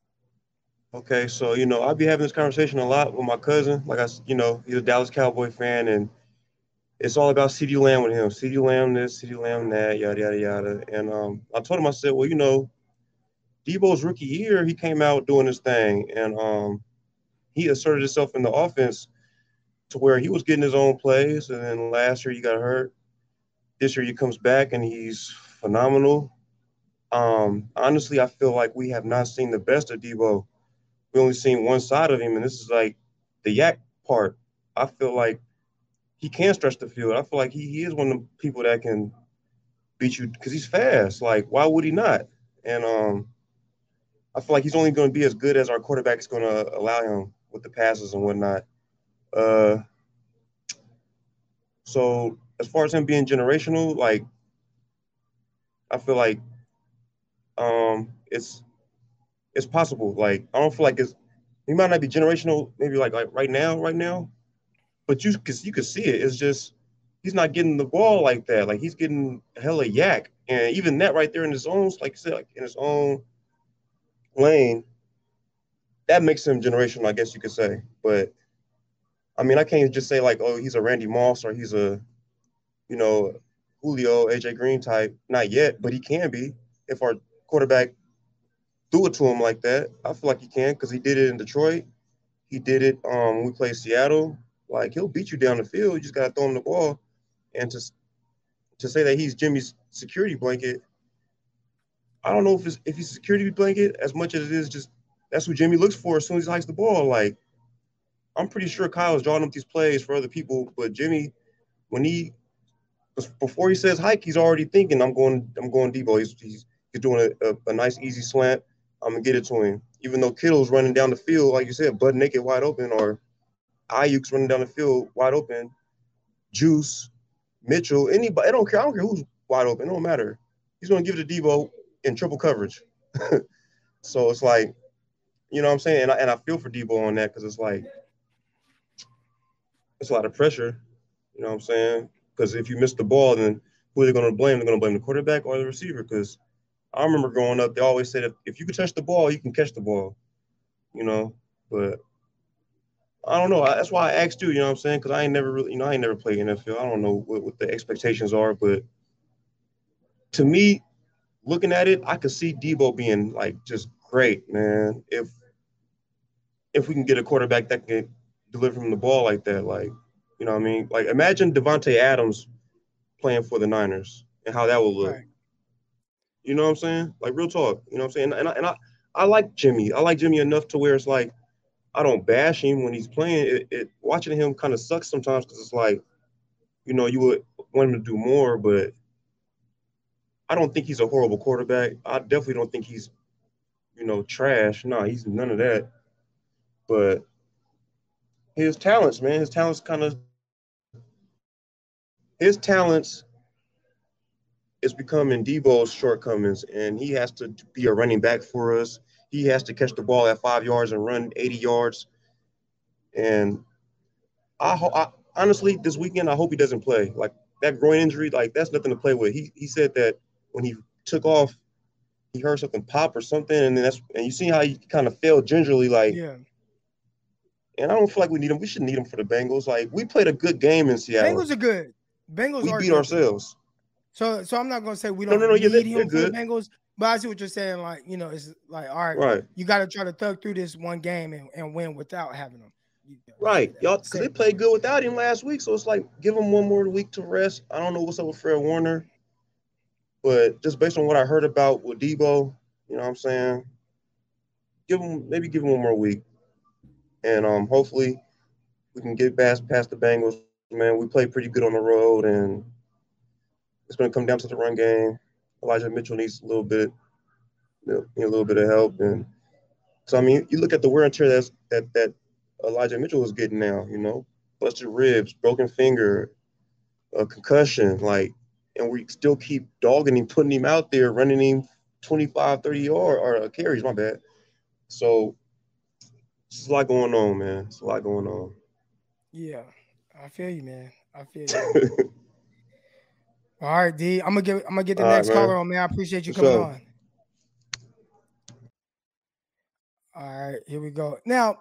Okay, so you know, I'll be having this conversation a lot with my cousin. Like I, you know, he's a Dallas Cowboy fan, and it's all about CeeDee Lamb with him. CeeDee Lamb this, CeeDee Lamb that, yada yada yada. And um, I told him, I said, well, you know, Deebo's rookie year, he came out doing his thing, and um, he asserted himself in the offense to where he was getting his own plays. And then last year he got hurt. This year he comes back and he's phenomenal. Um, honestly, I feel like we have not seen the best of Deebo we only seen one side of him, and this is like the YAC part. I feel like he can stretch the field. I feel like he, he is one of the people that can beat you because he's fast. Like, why would he not? And um, I feel like he's only going to be as good as our quarterback is going to allow him with the passes and whatnot. Uh, so as far as him being generational, like, I feel like um, it's it's possible. Like I don't feel like it's he might not be generational, maybe like like right now, right now, but you cause you could see it. It's just he's not getting the ball like that. Like he's getting hella YAC, and even that right there in his own, like you said, like in his own lane, that makes him generational, I guess you could say. But I mean, I can't just say like, oh, he's a Randy Moss or he's a, you know, Julio, AJ Green type. Not yet, but he can be if our quarterback threw it to him like that. I feel like he can because he did it in Detroit. He did it um, when we played Seattle. Like he'll beat you down the field. You just gotta throw him the ball. And to to say that he's Jimmy's security blanket, I don't know if it's if he's a security blanket as much as it is just that's what Jimmy looks for as soon as he hikes the ball. Like I'm pretty sure Kyle is drawing up these plays for other people, but Jimmy, when he before he says hike, he's already thinking I'm going I'm going Deebo. He's he's, he's doing a, a, a nice easy slant. I'm gonna get it to him. Even though Kittle's running down the field, like you said, butt naked, wide open, or Aiyuk's running down the field wide open, Juice, Mitchell, anybody. I don't care. I don't care who's wide open. It don't matter. He's gonna give it to Deebo in triple coverage. so it's like you know what I'm saying? And I, and I feel for Deebo on that because it's like it's a lot of pressure. You know what I'm saying? Because if you miss the ball, then who are they going to blame? They're going to blame the quarterback or the receiver. Because I remember growing up, they always said if, if you can touch the ball, you can catch the ball. You know, but I don't know. That's why I asked you. You know what I'm saying? Because I ain't never really, you know, I ain't never played NFL. I don't know what, what the expectations are, but to me, looking at it, I could see Deebo being like just great, man. If if we can get a quarterback that can deliver him the ball like that, like you know what I mean? Like imagine Davante Adams playing for the Niners and how that would look. Right. You know what I'm saying? Like real talk. You know what I'm saying? And I, and I, I like Jimmy. I like Jimmy enough to where it's like I don't bash him when he's playing. It, it watching him kind of sucks sometimes because it's like, you know, you would want him to do more, but I don't think he's a horrible quarterback. I definitely don't think he's, you know, trash. No, he's none of that. But his talents, man, his talents kind of his talents is becoming Deebo's shortcomings, and he has to be a running back for us. He has to catch the ball at five yards and run 80 yards. And I, I honestly, this weekend, I hope he doesn't play. Like that groin injury, like that's nothing to play with. He he said that when he took off, he heard something pop or something, and then that's and you see how he kind of fell gingerly, like. Yeah. And I don't feel like we need him. We should need him for the Bengals. Like we played a good game in Seattle. Bengals are good. Bengals we beat good. ourselves. So so I'm not gonna say we don't no, no, yeah, need they're him for the good. Bengals, but I see what you're saying. Like you know, it's like all right, Right. you got to try to thug through this one game and, and win without having them. You- Right, y'all, because they played good without him last week. So it's like give him one more week to rest. I don't know what's up with Fred Warner, but just based on what I heard about with Deebo, you know what I'm saying? Give him maybe give him one more week, and um, hopefully we can get past past the Bengals. Man, we played pretty good on the road, and it's going to come down to the run game. Elijah Mitchell needs a little bit, you know, need a little bit of help, and so I mean, you look at the wear and tear that's that that Elijah Mitchell was getting now, you know, busted ribs, broken finger, a concussion, like, and we still keep dogging him, putting him out there, running him 25, 30 yard or uh, carries, my bad. So it's a lot going on, man. It's a lot going on. Yeah, I feel you, man. I feel you. All right, D. I'm gonna get I'm gonna get the All right, next man. caller on, man. I appreciate you For coming sure. on. All right, here we go. Now,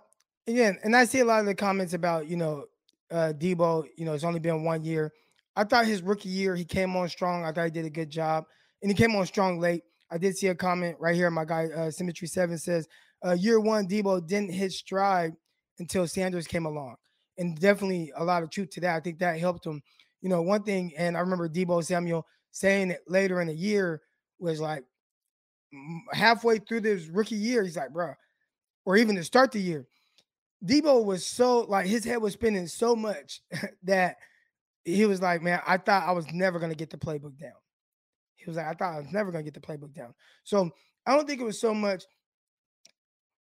again, and I see a lot of the comments about you know uh Deebo. You know, it's only been one year. I thought his rookie year he came on strong. I thought he did a good job, and he came on strong late. I did see a comment right here. My guy uh, Symmetry Seven says, uh, "Year one, Deebo didn't hit stride until Sanders came along." and definitely a lot of truth to that. I think that helped him. You know, one thing, and I remember Deebo Samuel saying it later in the year was like halfway through this rookie year, he's like, bro, or even to start the year, Deebo was so like his head was spinning so much that he was like, man, I thought I was never gonna get the playbook down. He was like, I thought I was never gonna get the playbook down. So I don't think it was so much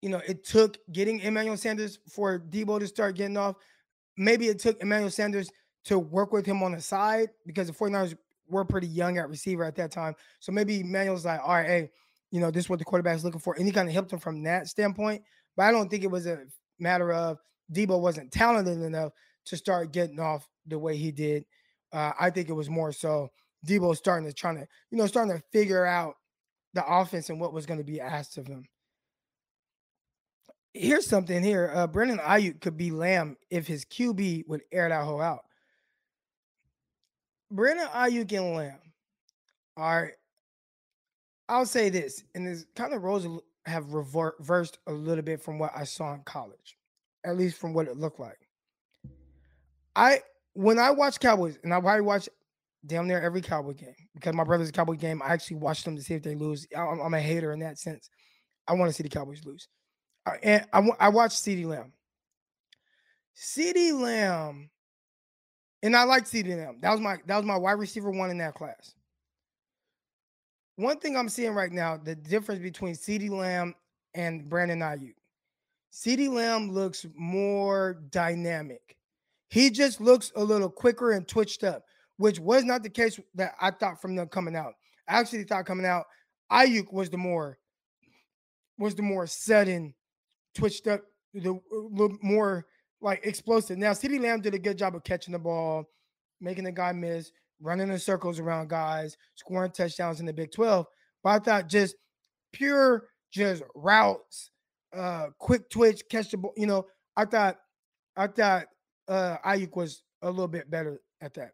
you know, it took getting Emmanuel Sanders for Deebo to start getting off. Maybe it took Emmanuel Sanders to work with him on the side because the 49ers were pretty young at receiver at that time. So maybe Manuel's like, all right, hey, you know, this is what the quarterback's looking for. And he kind of helped him from that standpoint. But I don't think it was a matter of Deebo wasn't talented enough to start getting off the way he did. Uh, I think it was more so Deebo starting to trying to, you know, starting to figure out the offense and what was going to be asked of him here's something here. Uh, Brendan Aiyuk could be Lamb if his QB would air that hole out. Brendan Aiyuk and Lamb. Right. I'll say this, and this kind of roles have reversed a little bit from what I saw in college, at least from what it looked like. I when I watch Cowboys, and I probably watch damn near every Cowboy game because my brother's a Cowboy game. I actually watch them to see if they lose. I'm, I'm a hater in that sense. I want to see the Cowboys lose. Uh, and I, I watched CeeDee Lamb. CeeDee Lamb, and I like CeeDee Lamb. That was my that was my wide receiver one in that class. One thing I'm seeing right now, the difference between CeeDee Lamb and Brandon Aiyuk. CeeDee Lamb looks more dynamic. He just looks a little quicker and twitched up, which was not the case that I thought from them coming out. I actually thought coming out, Aiyuk was the more was the more sudden twitched up, the uh, little more like explosive. Now, CeeDee Lamb did a good job of catching the ball, making the guy miss, running in circles around guys, scoring touchdowns in the Big 12. But I thought just pure just routes, uh, quick twitch, catch the ball. You know, I thought I thought uh Aiyuk was a little bit better at that.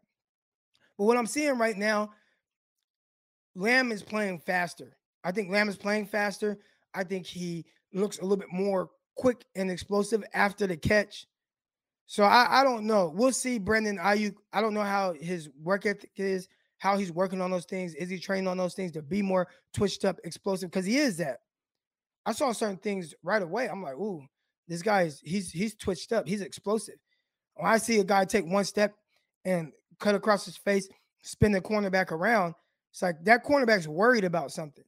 But what I'm seeing right now, Lamb is playing faster. I think Lamb is playing faster. I think he looks a little bit more quick and explosive after the catch. So I, I don't know. We'll see Brandon Aiyuk. I don't know how his work ethic is, how he's working on those things. Is he training on those things to be more twitched up, explosive? Because he is that. I saw certain things right away. I'm like, ooh, this guy is he's he's twitched up. He's explosive. When I see a guy take one step and cut across his face, spin the cornerback around, it's like that cornerback's worried about something,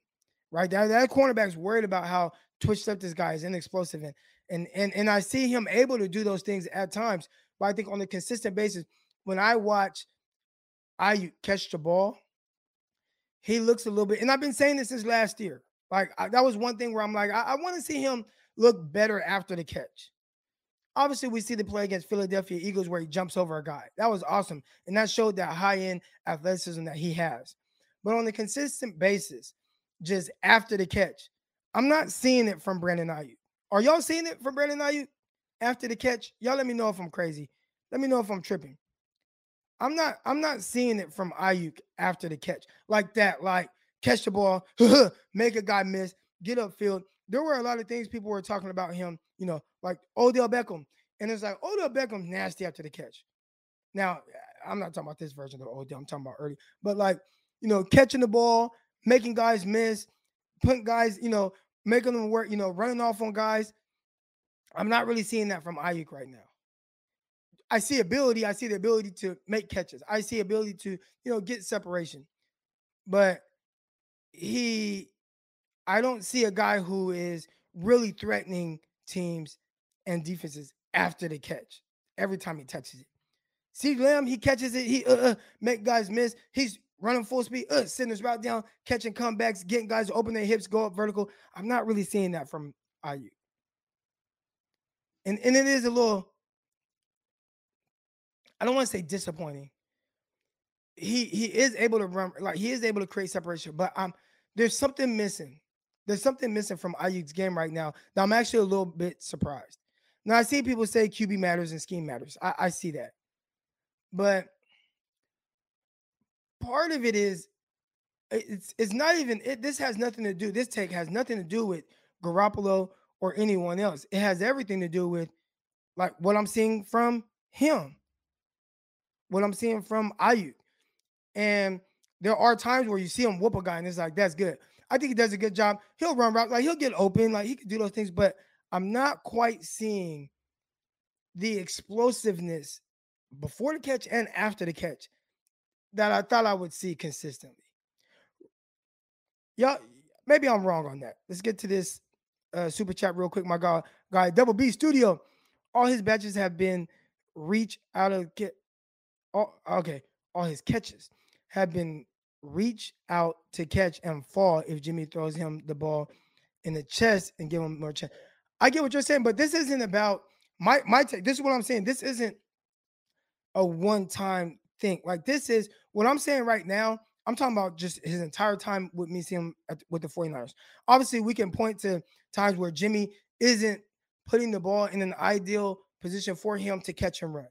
right? That that cornerback's worried about how twitched up this guy is and explosive and and and and I see him able to do those things at times. But I think on a consistent basis, when I watch I catch the ball, he looks a little bit, and I've been saying this since last year. Like I, that was one thing where I'm like, I, I want to see him look better after the catch. Obviously, we see the play against Philadelphia Eagles where he jumps over a guy. That was awesome. And that showed that high end athleticism that he has. But on a consistent basis, just after the catch, I'm not seeing it from Brandon Aiyuk. Are y'all seeing it from Brandon Aiyuk after the catch? Y'all let me know if I'm crazy. Let me know if I'm tripping. I'm not I'm not seeing it from Aiyuk after the catch like that. Like catch the ball, make a guy miss, get upfield. There were a lot of things people were talking about him, you know, like Odell Beckham. And it's like Odell Beckham's nasty after the catch. Now, I'm not talking about this version of Odell, I'm talking about early, but like, you know, catching the ball, making guys miss, putting guys, you know, making them work, you know, running off on guys. I'm not really seeing that from Aiyuk right now. I see ability. I see the ability to make catches. I see ability to, you know, get separation. But he, I don't see a guy who is really threatening teams and defenses after the catch every time he touches it. See Lamb, he catches it, he uh, uh, make guys miss. He's running full speed, uh, sending his route down, catching comebacks, getting guys to open their hips, go up vertical. I'm not really seeing that from Aiyuk. And, and it is a little, I don't want to say disappointing. He he is able to run, like he is able to create separation, but um, there's something missing. There's something missing from Aiyuk's game right now. Now I'm actually a little bit surprised. Now I see people say QB matters and scheme matters. I, I see that. But part of it is it's it's not even it, this has nothing to do. This take has nothing to do with Garoppolo or anyone else. It has everything to do with like what I'm seeing from him, what I'm seeing from Aiyuk. And there are times where you see him whoop a guy and it's like, that's good. I think he does a good job. He'll run route, like he'll get open, like he can do those things, but I'm not quite seeing the explosiveness before the catch and after the catch that I thought I would see consistently. Yeah, maybe I'm wrong on that. Let's get to this uh, super chat real quick. My guy, guy, Double B Studio, all his batches have been reach out of get. All, okay, all his catches have been reach out to catch and fall if Jimmy throws him the ball in the chest and give him more chance. I get what you're saying, but this isn't about my my take. This is what I'm saying. This isn't a one-time thing. Like this is what I'm saying right now. I'm talking about just his entire time with me seeing him at, with the 49ers. Obviously, we can point to times where Jimmy isn't putting the ball in an ideal position for him to catch and run.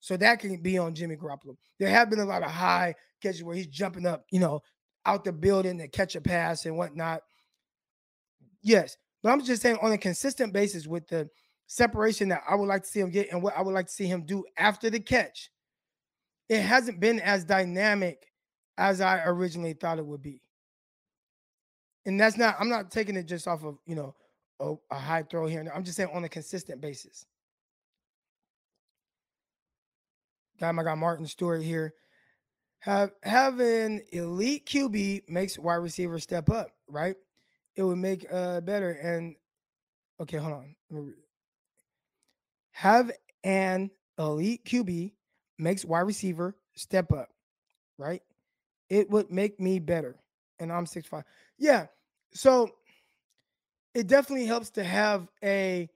So that can be on Jimmy Garoppolo. There have been a lot of high catches where he's jumping up, you know, out the building to catch a pass and whatnot. Yes, but I'm just saying on a consistent basis with the separation that I would like to see him get and what I would like to see him do after the catch, it hasn't been as dynamic as I originally thought it would be. And that's not, I'm not taking it just off of, you know, a, a high throw here. I'm just saying on a consistent basis. Got my guy Martin Stewart here. Have an elite QB makes wide receiver step up, right? It would make uh better. And okay, hold on. Have an elite QB makes wide receiver step up, right? It would make me better. And I'm six five. Yeah. So it definitely helps to have a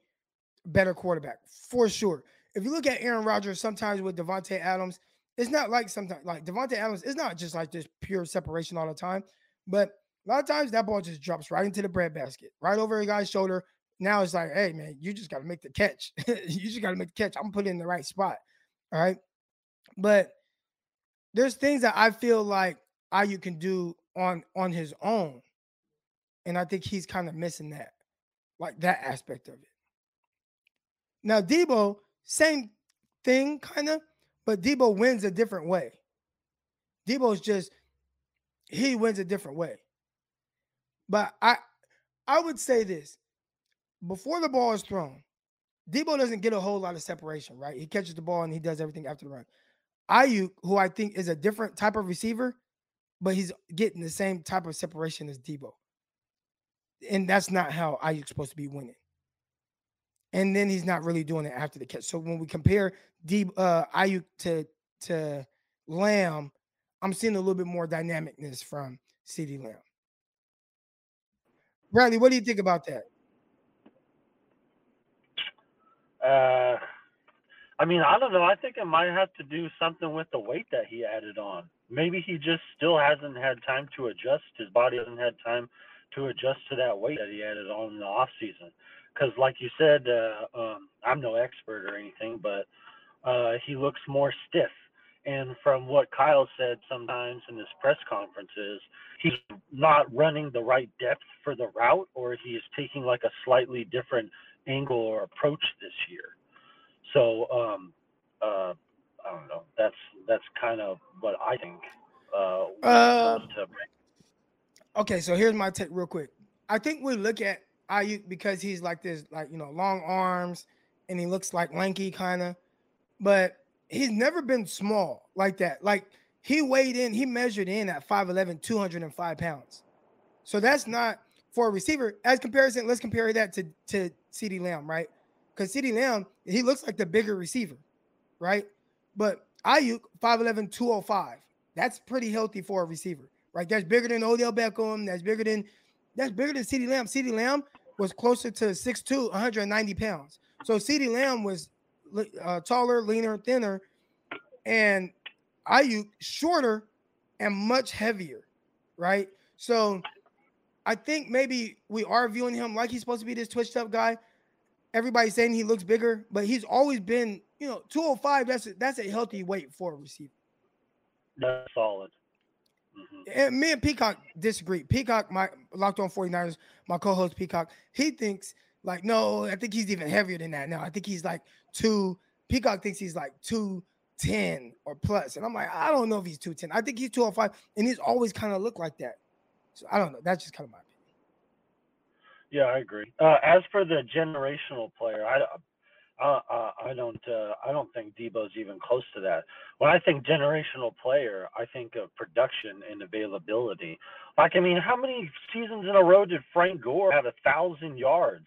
better quarterback for sure. If you look at Aaron Rodgers, sometimes with Davante Adams, it's not like sometimes like Davante Adams. It's not just like this pure separation all the time, but a lot of times that ball just drops right into the breadbasket, right over a guy's shoulder. Now it's like, hey man, you just got to make the catch. you just got to make the catch. I'm putting in the right spot. All right, but there's things that I feel like Aiyuk can do on on his own, and I think he's kind of missing that, like that aspect of it. Now Deebo, same thing, kind of, but Deebo wins a different way. Deebo's just he wins a different way. But I I would say this before the ball is thrown, Deebo doesn't get a whole lot of separation, right? He catches the ball and he does everything after the run. Aiyuk, who I think is a different type of receiver, but he's getting the same type of separation as Deebo. And that's not how Aiyuk's supposed to be winning. And then he's not really doing it after the catch. So when we compare D uh Aiyuk to to Lamb, I'm seeing a little bit more dynamicness from CeeDee Lamb. Bradley, what do you think about that? Uh, I mean, I don't know. I think it might have to do something with the weight that he added on. Maybe he just still hasn't had time to adjust. His body hasn't had time to adjust to that weight that he added on in the off season. Because, like you said, uh, um, I'm no expert or anything, but uh, he looks more stiff. And from what Kyle said sometimes in his press conferences, he's not running the right depth for the route, or he's taking like a slightly different angle or approach this year. So um, uh, I don't know. That's that's kind of what I think. Uh, uh okay, so here's my take real quick. I think we look at Aiyuk because he's like this, like you know, long arms, and he looks like lanky kind of, but he's never been small like that. Like he weighed in, he measured in at 5'11, 205 pounds. So that's not for a receiver. As comparison, let's compare that to, to CeeDee Lamb, right? Because CeeDee Lamb, he looks like the bigger receiver, right? But Aiyuk, 5'11, 205. That's pretty healthy for a receiver, right? That's bigger than Odell Beckham. That's bigger than that's bigger than CeeDee Lamb. CeeDee Lamb was closer to 6'2, 190 pounds. So CeeDee Lamb was uh, taller, leaner, thinner, and Aiyuk shorter and much heavier, right? So I think maybe we are viewing him like he's supposed to be this twitched up guy. Everybody's saying he looks bigger, but he's always been, you know, 205. That's a, that's a healthy weight for a receiver. That's solid. Mm-hmm. And me and Peacock disagree. Peacock, my locked on 49ers, my co-host Peacock, he thinks like, no, I think he's even heavier than that now. I think he's like two. Peacock thinks he's like 210 or plus. And I'm like, I don't know if he's 210. I think he's 205, and he's always kind of looked like that. So I don't know. That's just kind of my opinion. Yeah, I agree. Uh, as for the generational player, I, uh, uh, I don't, uh, I don't think Deebo's even close to that. When I think generational player, I think of production and availability. Like, I mean, how many seasons in a row did Frank Gore have a thousand yards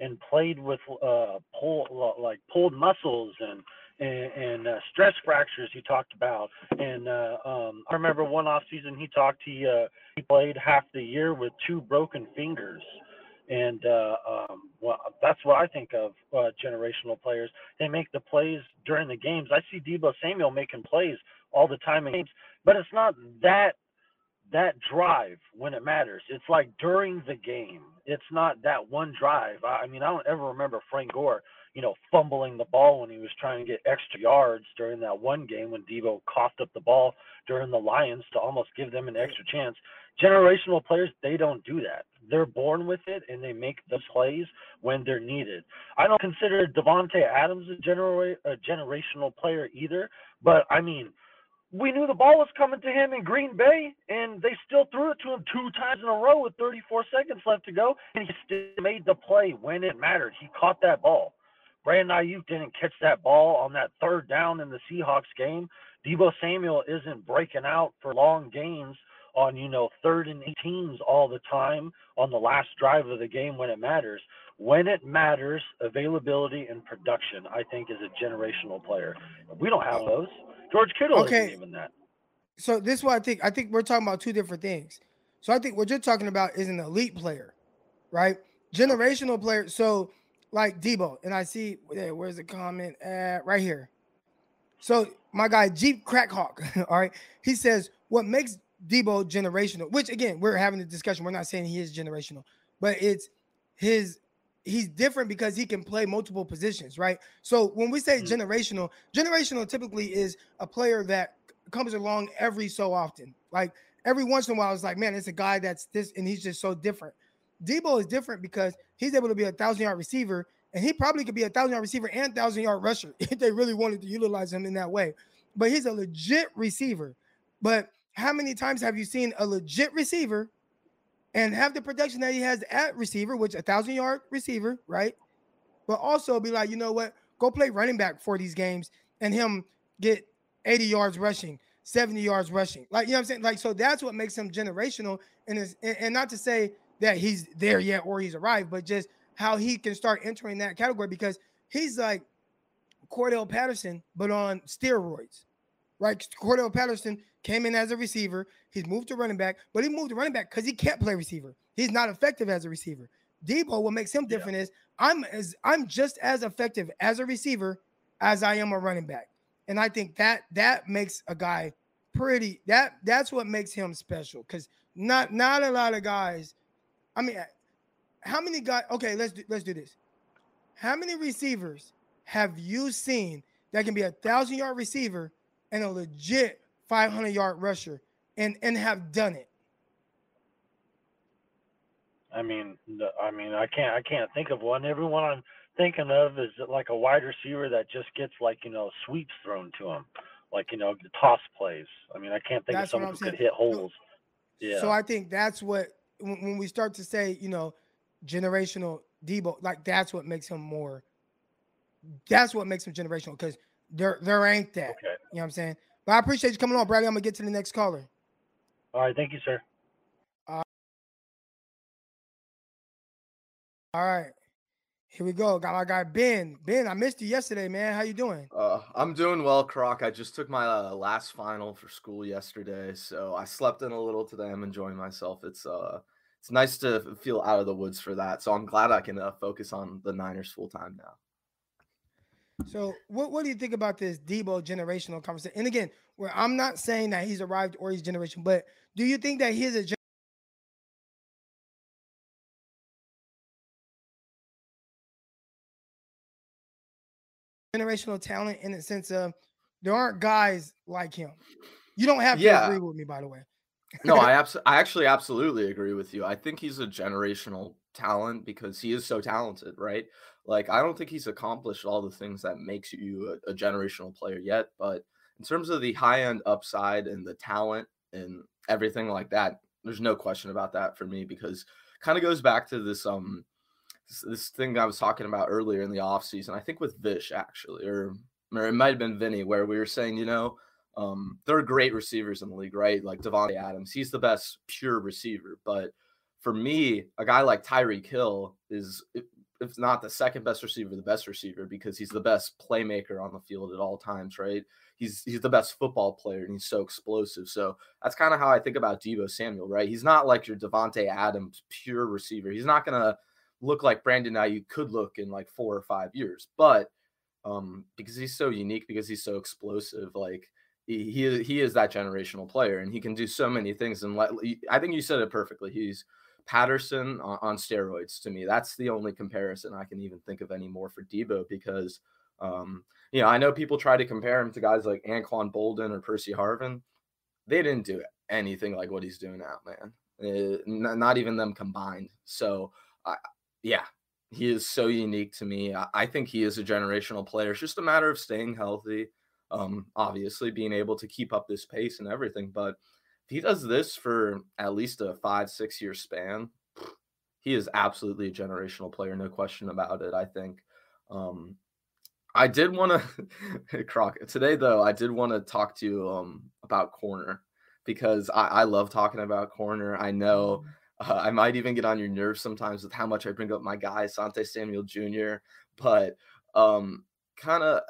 and played with uh, pull like pulled muscles and and, and uh, stress fractures he talked about. And uh, um, I remember one off season he talked he uh, he played half the year with two broken fingers. And uh, um, well, that's what I think of uh, generational players. They make the plays during the games. I see Deebo Samuel making plays all the time in games, but it's not that that drive when it matters. It's like during the game. It's not that one drive. I mean, I don't ever remember Frank Gore you know, fumbling the ball when he was trying to get extra yards during that one game when Deebo coughed up the ball during the Lions to almost give them an extra chance. Generational players, they don't do that. They're born with it and they make the plays when they're needed. I don't consider Davante Adams a, genera- a generational player either, but I mean, we knew the ball was coming to him in Green Bay, and they still threw it to him two times in a row with 34 seconds left to go, and he still made the play when it mattered. He caught that ball. Brandon Aiyuk didn't catch that ball on that third down in the Seahawks game. Deebo Samuel isn't breaking out for long gains on, you know, third and 18s all the time on the last drive of the game when it matters. When it matters, availability and production, I think, is a generational player. We don't have those. George Kittle okay. isn't even that. So this is what I think. I think we're talking about two different things. So I think what you're talking about is an elite player, right? Generational player. So like Deebo, and I see yeah, where's the comment at right here. So my guy Jeep Crackhawk, all right, he says what makes Deebo generational, which again we're having a discussion. We're not saying he is generational, but it's his he's different because he can play multiple positions, right? So when we say Mhm. generational, generational typically is a player that comes along every so often. Like every once in a while, it's like, man, it's a guy that's this, and he's just so different. Deebo is different because he's able to be a thousand yard receiver, and he probably could be a thousand yard receiver and thousand yard rusher if they really wanted to utilize him in that way. But he's a legit receiver. But how many times have you seen a legit receiver and have the production that he has at receiver, which a thousand yard receiver, right? But also be like, you know what? Go play running back for these games and him get 80 yards rushing, 70 yards rushing. Like, you know what I'm saying? Like, so that's what makes him generational. And is and, and not to say that he's there yet or he's arrived, but just how he can start entering that category because he's like Cordarrelle Patterson, but on steroids. Right? Cordarrelle Patterson came in as a receiver. He's moved to running back, but he moved to running back because he can't play receiver. He's not effective as a receiver. Deebo, what makes him Yeah. different is I'm as I'm just as effective as a receiver as I am a running back. And I think that that makes a guy pretty that that's what makes him special because not not a lot of guys. I mean, how many guys? Okay, let's do, let's do this. How many receivers have you seen that can be a thousand yard receiver and a legit 500 yard rusher and and have done it? I mean, I mean, I can't, I can't think of one. Everyone I'm thinking of is like a wide receiver that just gets like you know sweeps thrown to him, like you know the toss plays. I mean, I can't think That's of someone who could saying. hit So- holes. Yeah. So I think that's what when, when we start to say, you know, generational Deebo, like that's what makes him more. That's what makes him generational because there there ain't that. okay. You know what I'm saying? But I appreciate you coming on, Bradley. I'm gonna get to the next caller. All right. Thank you, sir. All right. Here we go. Got my guy Ben. Ben, I missed you yesterday, man. How you doing? Uh, I'm doing well, Croc. I just took my uh, last final for school yesterday, so I slept in a little today. I'm enjoying myself. It's uh, it's nice to feel out of the woods for that. So I'm glad I can uh, focus on the Niners full time now. So, what, what do you think about this Deebo generational conversation? And again, where I'm not saying that he's arrived or he's generation, but do you think that he's a gen- generational talent in the sense of there aren't guys like him? You don't have to Yeah. agree with me, by the way. No, I abs- I actually absolutely agree with you. I think he's a generational talent because he is so talented, right? Like I don't think he's accomplished all the things that makes you a, a generational player yet, but in terms of the high end upside and the talent and everything like that, there's no question about that for me because kind of goes back to this um this, this thing I was talking about earlier in the offseason. I think with Vish actually, or or it might have been Vinny, where we were saying, you know, um, there are great receivers in the league, right? Like Davante Adams, he's the best pure receiver. But for me, a guy like Tyreek Hill is, if not the second best receiver, the best receiver because he's the best playmaker on the field at all times, right? He's he's the best football player and he's so explosive. So that's kind of how I think about Deebo Samuel, right? He's not like your Davante Adams pure receiver. He's not gonna look like Brandon Aiyuk could look in like four or five years, but um, because he's so unique, because he's so explosive, like he he is, he is that generational player, and he can do so many things. And let, I think you said it perfectly. He's Patterson on, on steroids to me. That's the only comparison I can even think of anymore for Deebo because, um, you know, I know people try to compare him to guys like Anquan Boldin or Percy Harvin. They didn't do anything like what he's doing now, man. N- not even them combined. So, yeah, he is so unique to me. I, I think he is a generational player. It's just a matter of staying healthy, um, obviously being able to keep up this pace and everything. But if he does this for at least a five, six year span, he is absolutely a generational player, no question about it. I think. Um, I did want to, Croc, today though, I did want to talk to you um, about corner because I, I love talking about corner. I know uh, I might even get on your nerves sometimes with how much I bring up my guy, Sante Samuel Jr., but um, kind of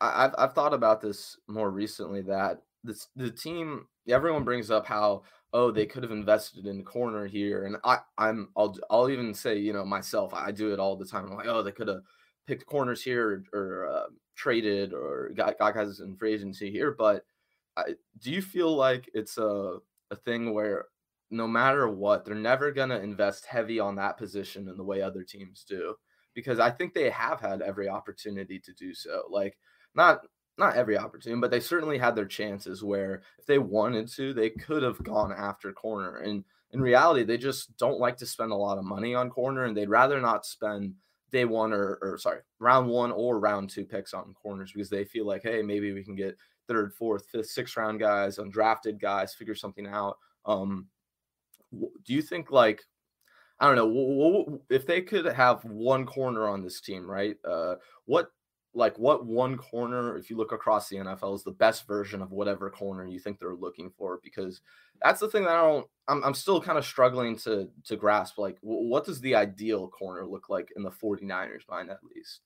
I've, I've thought about this more recently that this the team everyone brings up how oh, they could have invested in the corner here. And I, I'm, I'll, I'll even say, you know, myself, I do it all the time. I'm like, oh, they could have picked corners here or, or uh, traded or got, got guys in free agency here. But I, do you feel like it's a, a thing where no matter what, they're never going to invest heavy on that position in the way other teams do? Because I think they have had every opportunity to do so. Like, not not every opportunity, but they certainly had their chances where if they wanted to, they could have gone after corner. And in reality, they just don't like to spend a lot of money on corner and they'd rather not spend day one or, or sorry, round one or round two picks on corners because they feel like, hey, maybe we can get third, fourth, fifth, sixth round guys, undrafted guys, figure something out. Um, do you think like I don't know if they could have one corner on this team, right? Uh, what like what one corner, if you look across the NFL, is the best version of whatever corner you think they're looking for? Because that's the thing that I don't. I'm, I'm still kind of struggling to to grasp. Like, what does the ideal corner look like in the 49ers mind, at least?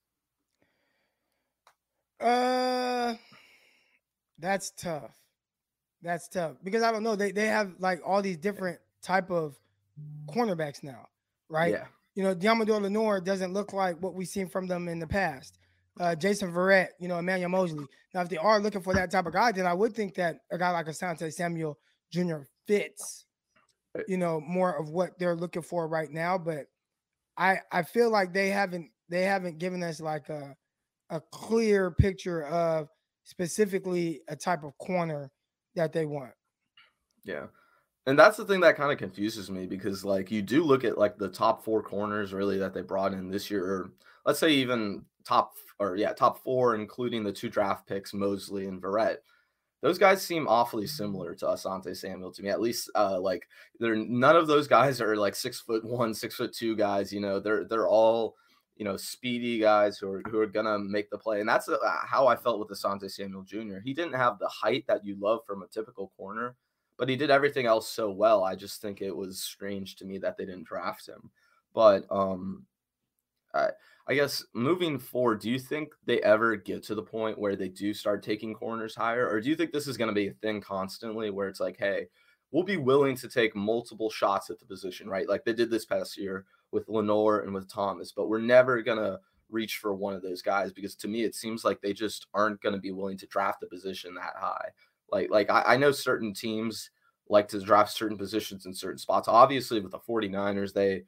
Uh, that's tough. That's tough because I don't know. They they have like all these different type of cornerbacks now, right? Yeah. You know, Deommodore Lenoir doesn't look like what we've seen from them in the past. Uh, Jason Verrett, you know, Emmanuel Moseley. Now, if they are looking for that type of guy, then I would think that a guy like Asante Samuel Jr. fits, you know, more of what they're looking for right now. But I I feel like they haven't they haven't given us like a a clear picture of specifically a type of corner that they want. Yeah. And that's the thing that kind of confuses me because like you do look at like the top four corners really that they brought in this year, or let's say even top or yeah, top four, including the two draft picks, Moseley and Verrett. Those guys seem awfully similar to Asante Samuel to me. At least uh like they're none of those guys are like six foot one, six foot two guys. You know, they're they're all you know, speedy guys who are who are gonna make the play, and that's uh, how I felt with Asante Samuel Jr. He didn't have the height that you love from a typical corner, but he did everything else so well. I just think it was strange to me that they didn't draft him. But um, I I guess moving forward, do you think they ever get to the point where they do start taking corners higher, or do you think this is going to be a thing constantly where it's like, hey, we'll be willing to take multiple shots at the position, right? Like they did this past year with Lenoir and with Thomas, but we're never gonna reach for one of those guys because to me it seems like they just aren't going to be willing to draft the position that high. Like like I, I, know certain teams like to draft certain positions in certain spots. Obviously with the 49ers, they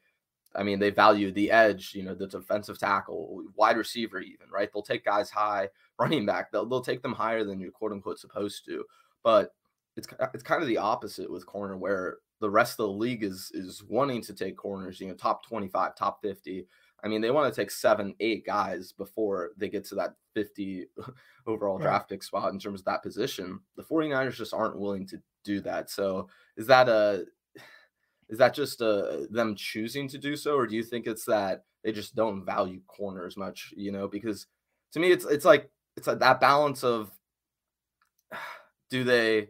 I mean they value the edge, you know, the defensive tackle, wide receiver even, right? They'll take guys high, running back, they'll they'll take them higher than you're quote unquote supposed to. But it's it's kind of the opposite with corner where the rest of the league is is wanting to take corners, you know, top 25, top 50. I mean, they want to take seven, eight guys before they get to that 50 overall right. draft pick spot in terms of that position. The 49ers just aren't willing to do that. So is that a is that just a, them choosing to do so, or do you think it's that they just don't value corners much? You know, because to me, it's it's like it's like that balance of do they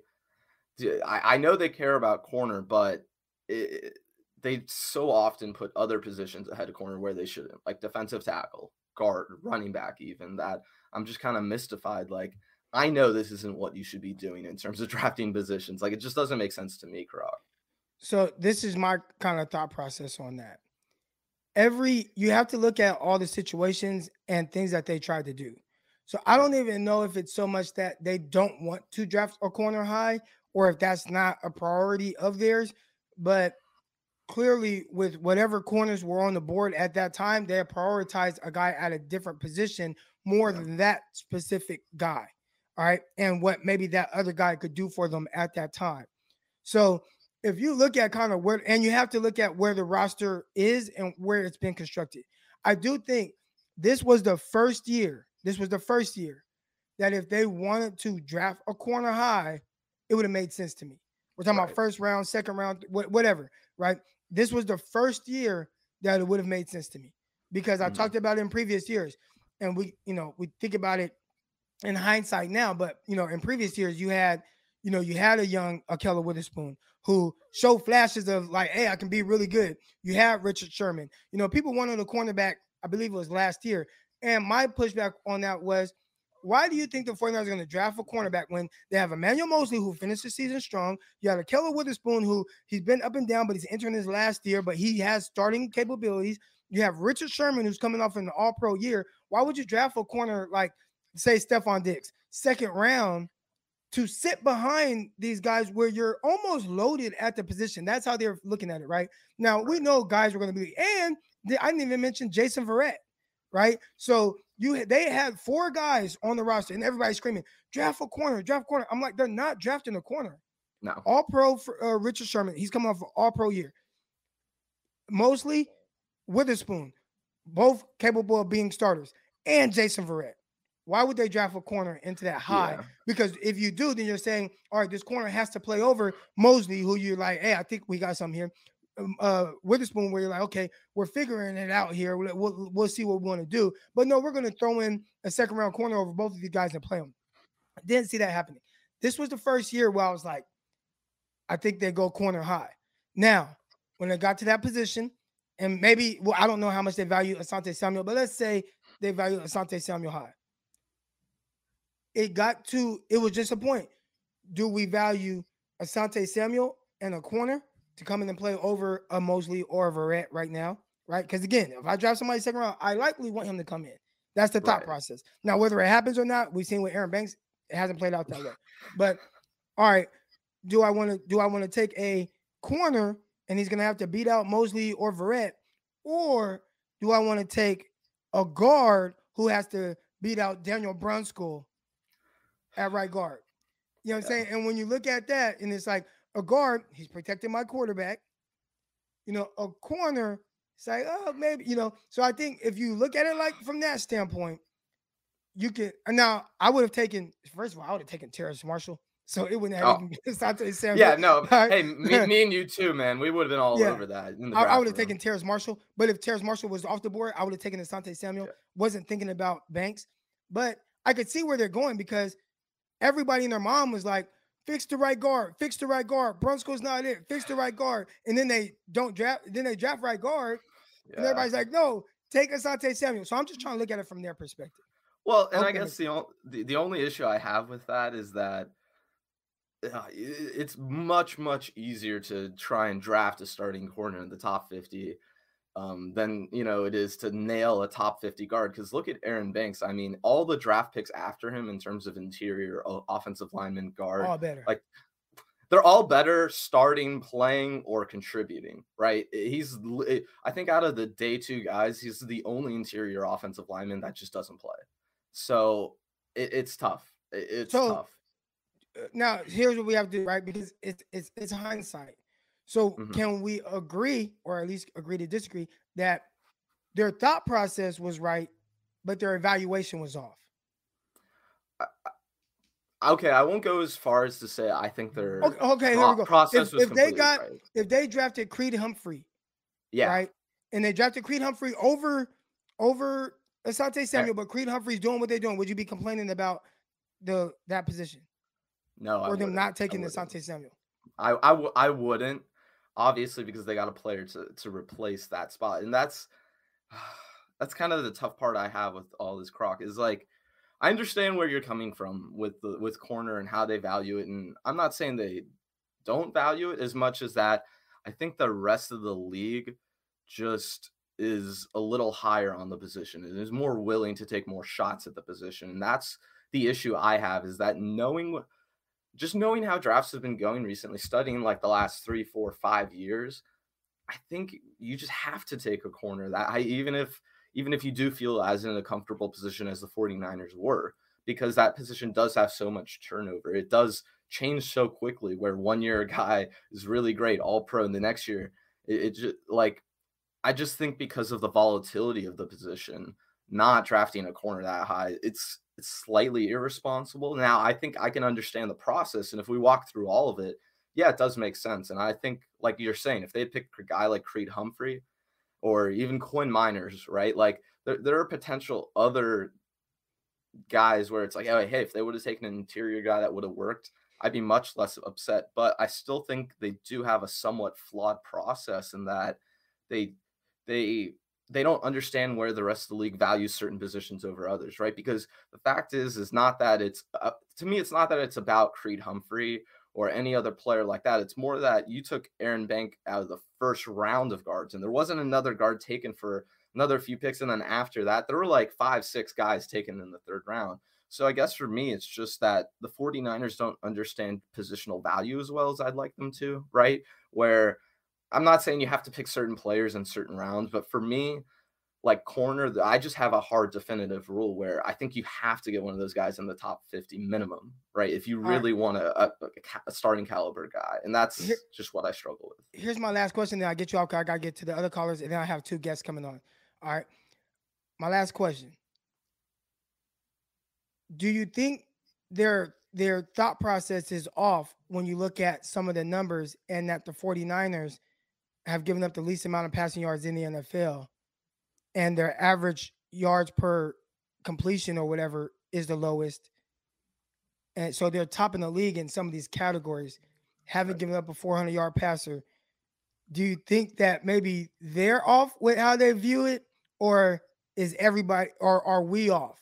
I, I know they care about corner, but it, they so often put other positions ahead of corner where they shouldn't, like defensive tackle, guard, running back, even that I'm just kind of mystified. Like, I know this isn't what you should be doing in terms of drafting positions. Like, it just doesn't make sense to me, Croc. So, this is my kind of thought process on that. Every you have to look at all the situations and things that they tried to do. So, I don't even know if it's so much that they don't want to draft a corner high or if that's not a priority of theirs. But clearly, with whatever corners were on the board at that time, they prioritized a guy at a different position more than that specific guy. All right. And what maybe that other guy could do for them at that time. So if you look at kind of where, and you have to look at where the roster is and where it's been constructed. I do think this was the first year, this was the first year that if they wanted to draft a corner high, it would have made sense to me. We're talking right. about first round, second round, whatever, right? This was the first year that it would have made sense to me because I mm-hmm. talked about it in previous years, and we, you know, we think about it in hindsight now, but you know, in previous years, you had, you know, you had a young Ahkello Witherspoon who showed flashes of like, hey, I can be really good. You have Richard Sherman. You know, people wanted a cornerback. I believe it was last year, and my pushback on that was why do you think the 49ers are going to draft a cornerback when they have Emmanuel Moseley who finished the season strong? You have Ahkello Witherspoon who he's been up and down, but he's entering his last year, but he has starting capabilities. You have Richard Sherman who's coming off an all pro year. Why would you draft a corner like, say, Stefon Diggs, second round? To sit behind these guys where you're almost loaded at the position. That's how they're looking at it, right? Now we know guys are going to be, and I didn't even mention Jason Verrett, right? So you they had four guys on the roster, and everybody's screaming, "Draft a corner, draft a corner." I'm like, they're not drafting a corner. No, All Pro for uh, Richard Sherman. He's coming off an All Pro year. Moseley Witherspoon, both capable of being starters, and Jason Verrett. Why would they draft a corner into that high? Yeah. Because if you do, then you're saying, all right, this corner has to play over Moseley, who you're like, hey, I think we got something here. Um, uh, Witherspoon, where you're like, okay, we're figuring it out here. We'll, we'll, we'll see what we want to do. But no, we're going to throw in a second round corner over both of you guys and play them. I didn't see that happening. This was the first year where I was like, I think they go corner high. Now, when they got to that position, and maybe, well, I don't know how much they value Asante Samuel, but let's say they value Asante Samuel high. It got to, it was just a point. Do we value Asante Samuel and a corner to come in and play over a Moseley or a Verrett right now? Right? Because again, if I draft somebody second round, I likely want him to come in. That's the thought Right. process. Now, whether it happens or not, we've seen with Aaron Banks, it hasn't played out that way. But all right, do I want to do I want to take a corner and he's gonna have to beat out Moseley or Verrett, or do I want to take a guard who has to beat out Daniel Brunskill at right guard? You know what I'm saying? And when you look at that, and it's like a guard, he's protecting my quarterback. You know, a corner, it's like, oh, maybe, you know. So I think if you look at it like from that standpoint, you can now I would have taken first of all, I would have taken Terrace Marshall. So it wouldn't have Oh. even been Asante Samuel. yeah, no. Alright. Hey, me, me and you too, man. We would have been all Yeah. over that. In the I, I would have taken Terrace Marshall, but if Terrace Marshall was off the board, I would have taken Asante Samuel. Yeah. Wasn't thinking about Banks, but I could see where they're going because everybody and their mom was like, "Fix the right guard, fix the right guard." Brunskill's not it. Fix the right guard, and then they don't draft. Then they draft right guard, and everybody's like, "No, take Asante Samuel." So I'm just trying to look at it from their perspective. Well, and I guess the, the the only issue I have with that is that uh, it's much much easier to try and draft a starting corner in the top 50 um, than you know it is to nail a top 50 guard because look at Aaron Banks I mean all the draft picks after him in terms of interior offensive lineman guard All better. like they're all better starting, playing, or contributing, right? He's, I think, out of the day two guys, he's the only interior offensive lineman that just doesn't play. So it, it's tough. It- it's So, tough. Uh, now here's what we have to do, right? Because it's it's it's hindsight. So Mhm. can we agree, or at least agree to disagree, that their thought process was right, but their evaluation was off? Okay, I won't go as far as to say I think their Okay, okay here we go. process If, was if they got right. if they drafted Creed Humphrey, yeah, right, and they drafted Creed Humphrey over over Asante Samuel, but Creed Humphrey's doing what they're doing, would you be complaining about the that position no, I or them wouldn't. not I taking. Asante Samuel? I I, w- I wouldn't obviously because they got a player to to replace that spot, and that's that's kind of the tough part I have with all this croc is like I understand where you're coming from with the with corner and how they value it, and I'm not saying they don't value it as much as that. I think the rest of the league just is a little higher on the position and is more willing to take more shots at the position, and that's the issue I have is that knowing just knowing how drafts have been going recently, studying like the last three, four, five years, I think you just have to take a corner that I even if even if you do feel as in a comfortable position as the 49ers were, because that position does have so much turnover. It does change so quickly where one year a guy is really great, all pro, and the next year it, it just like I just think because of the volatility of the position, not drafting a corner that high, it's it's slightly irresponsible. Now, I think I can understand the process, and if we walk through all of it, yeah, it does make sense. And I think, like you're saying, if they pick a guy like Creed Humphrey or even Quinn Meinerz, right? Like there, there are potential other guys where it's like, oh, hey, if they would have taken an interior guy that would have worked, I'd be much less upset. But I still think they do have a somewhat flawed process in that they they they don't understand where the rest of the league values certain positions over others, right? Because the fact is, is not that it's uh, to me, it's not that it's about Creed Humphrey or any other player like that. It's more that you took Aaron Bank out of the first round of guards, and there wasn't another guard taken for another few picks. And then after that, there were like five, six guys taken in the third round. So I guess for me, it's just that the 49ers don't understand positional value as well as I'd like them to, right? Where I'm not saying you have to pick certain players in certain rounds, but for me, like corner, I just have a hard definitive rule where I think you have to get one of those guys in the top 50 minimum, right? If you really right. want a, a, a, starting caliber guy. And that's Here, just what I struggle with. Here's my last question. Then I get you off. I got to get to the other callers. And then I have two guests coming on. All right. My last question do you think their their thought process is off when you look at some of the numbers and that the 49ers have given up the least amount of passing yards in the NFL and their average yards per completion or whatever is the lowest. And so they're top in the league in some of these categories, haven't given up a 400 yard passer. Do you think that maybe they're off with how they view it, or is everybody, or are we off?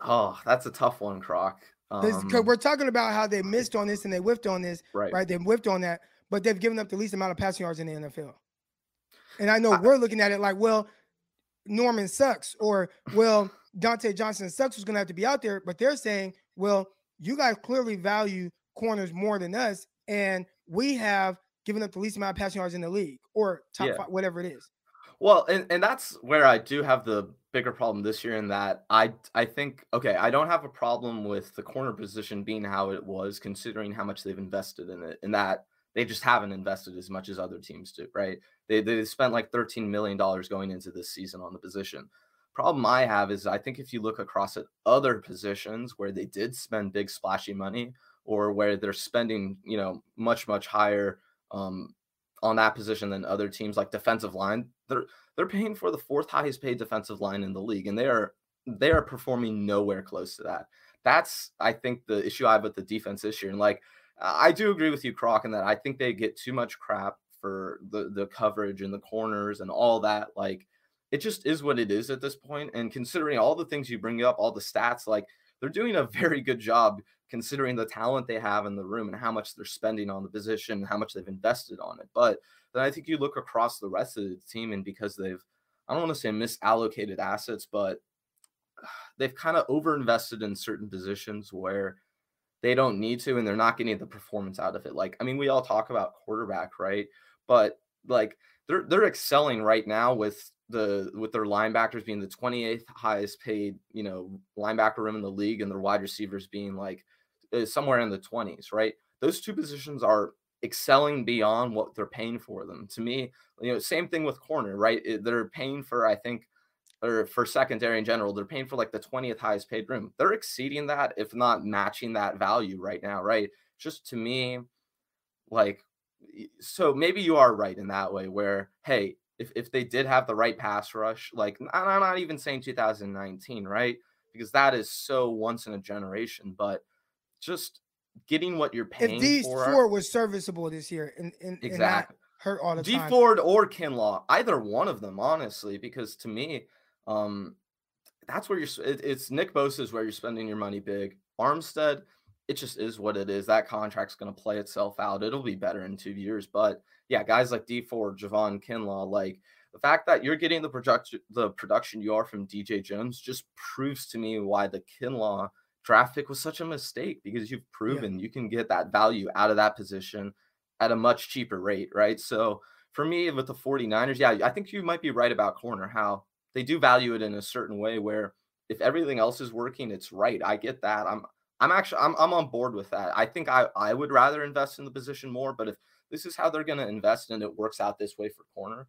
Oh, that's a tough one, Croc. Um, we're talking about how they missed on this and they whiffed on this, right? Right, they whiffed on that, but they've given up the least amount of passing yards in the NFL. And I know I, we're looking at it like, well, Norman sucks, or well, Dontae Johnson sucks who's going to have to be out there, but they're saying, well, you guys clearly value corners more than us, and we have given up the least amount of passing yards in the league, or top yeah. five, whatever it is. Well, and, and that's where I do have the bigger problem this year in that I I think okay, I don't have a problem with the corner position being how it was, considering how much they've invested in it, and that they just haven't invested as much as other teams do, right? They they spent like $13 million going into this season on the position. Problem I have is I think if you look across at other positions where they did spend big splashy money or where they're spending, you know, much, much higher um, on that position than other teams like defensive line, they're they're paying for the fourth highest paid defensive line in the league, and they are they are performing nowhere close to that. That's I think the issue I have with the defense this year. And like I do agree with you, Croc, in that I think they get too much crap for the the coverage and the corners and all that. Like it just is what it is at this point. And considering all the things you bring up, all the stats, like they're doing a very good job considering the talent they have in the room and how much they're spending on the position, how much they've invested on it. But then I think you look across the rest of the team, and because they've, I don't want to say misallocated assets, but they've kind of overinvested in certain positions where they don't need to, and they're not getting the performance out of it. Like, I mean, we all talk about quarterback, right? But like they're they're excelling right now with the with their linebackers being the 28th highest paid, you know, linebacker room in the league, and their wide receivers being like uh, somewhere in the 20s, right? Those two positions are excelling beyond what they're paying for them. To me, you know, same thing with corner, right? They're paying for, I think, or for secondary in general, they're paying for like the 20th highest paid room. They're exceeding that, if not matching that value right now, right? Just to me, like, so maybe you are right in that way where, hey, if, if they did have the right pass rush, like I'm not even saying 2019, right? Because that is so once in a generation, but just getting what you're paying if these for. four was serviceable this year and, and exactly and hurt all the time. Ford or Kinlaw, either one of them, honestly, because to me, um, that's where you're. It, it's Nick Bosa is where you're spending your money big. Armstead, it just is what it is. That contract's going to play itself out. It'll be better in two years, but yeah, guys like Dee Ford, Javon Kinlaw, like the fact that you're getting the production, the production you are from DJ Jones, just proves to me why the Kinlaw draft pick was such a mistake because you've proven yeah. you can get that value out of that position at a much cheaper rate, right? So for me, with the 49ers, yeah, I think you might be right about corner, how they do value it in a certain way where if everything else is working, it's right. I get that. I'm I'm actually I'm I'm on board with that. I think I I would rather invest in the position more, but if this is how they're going to invest and it works out this way for corner,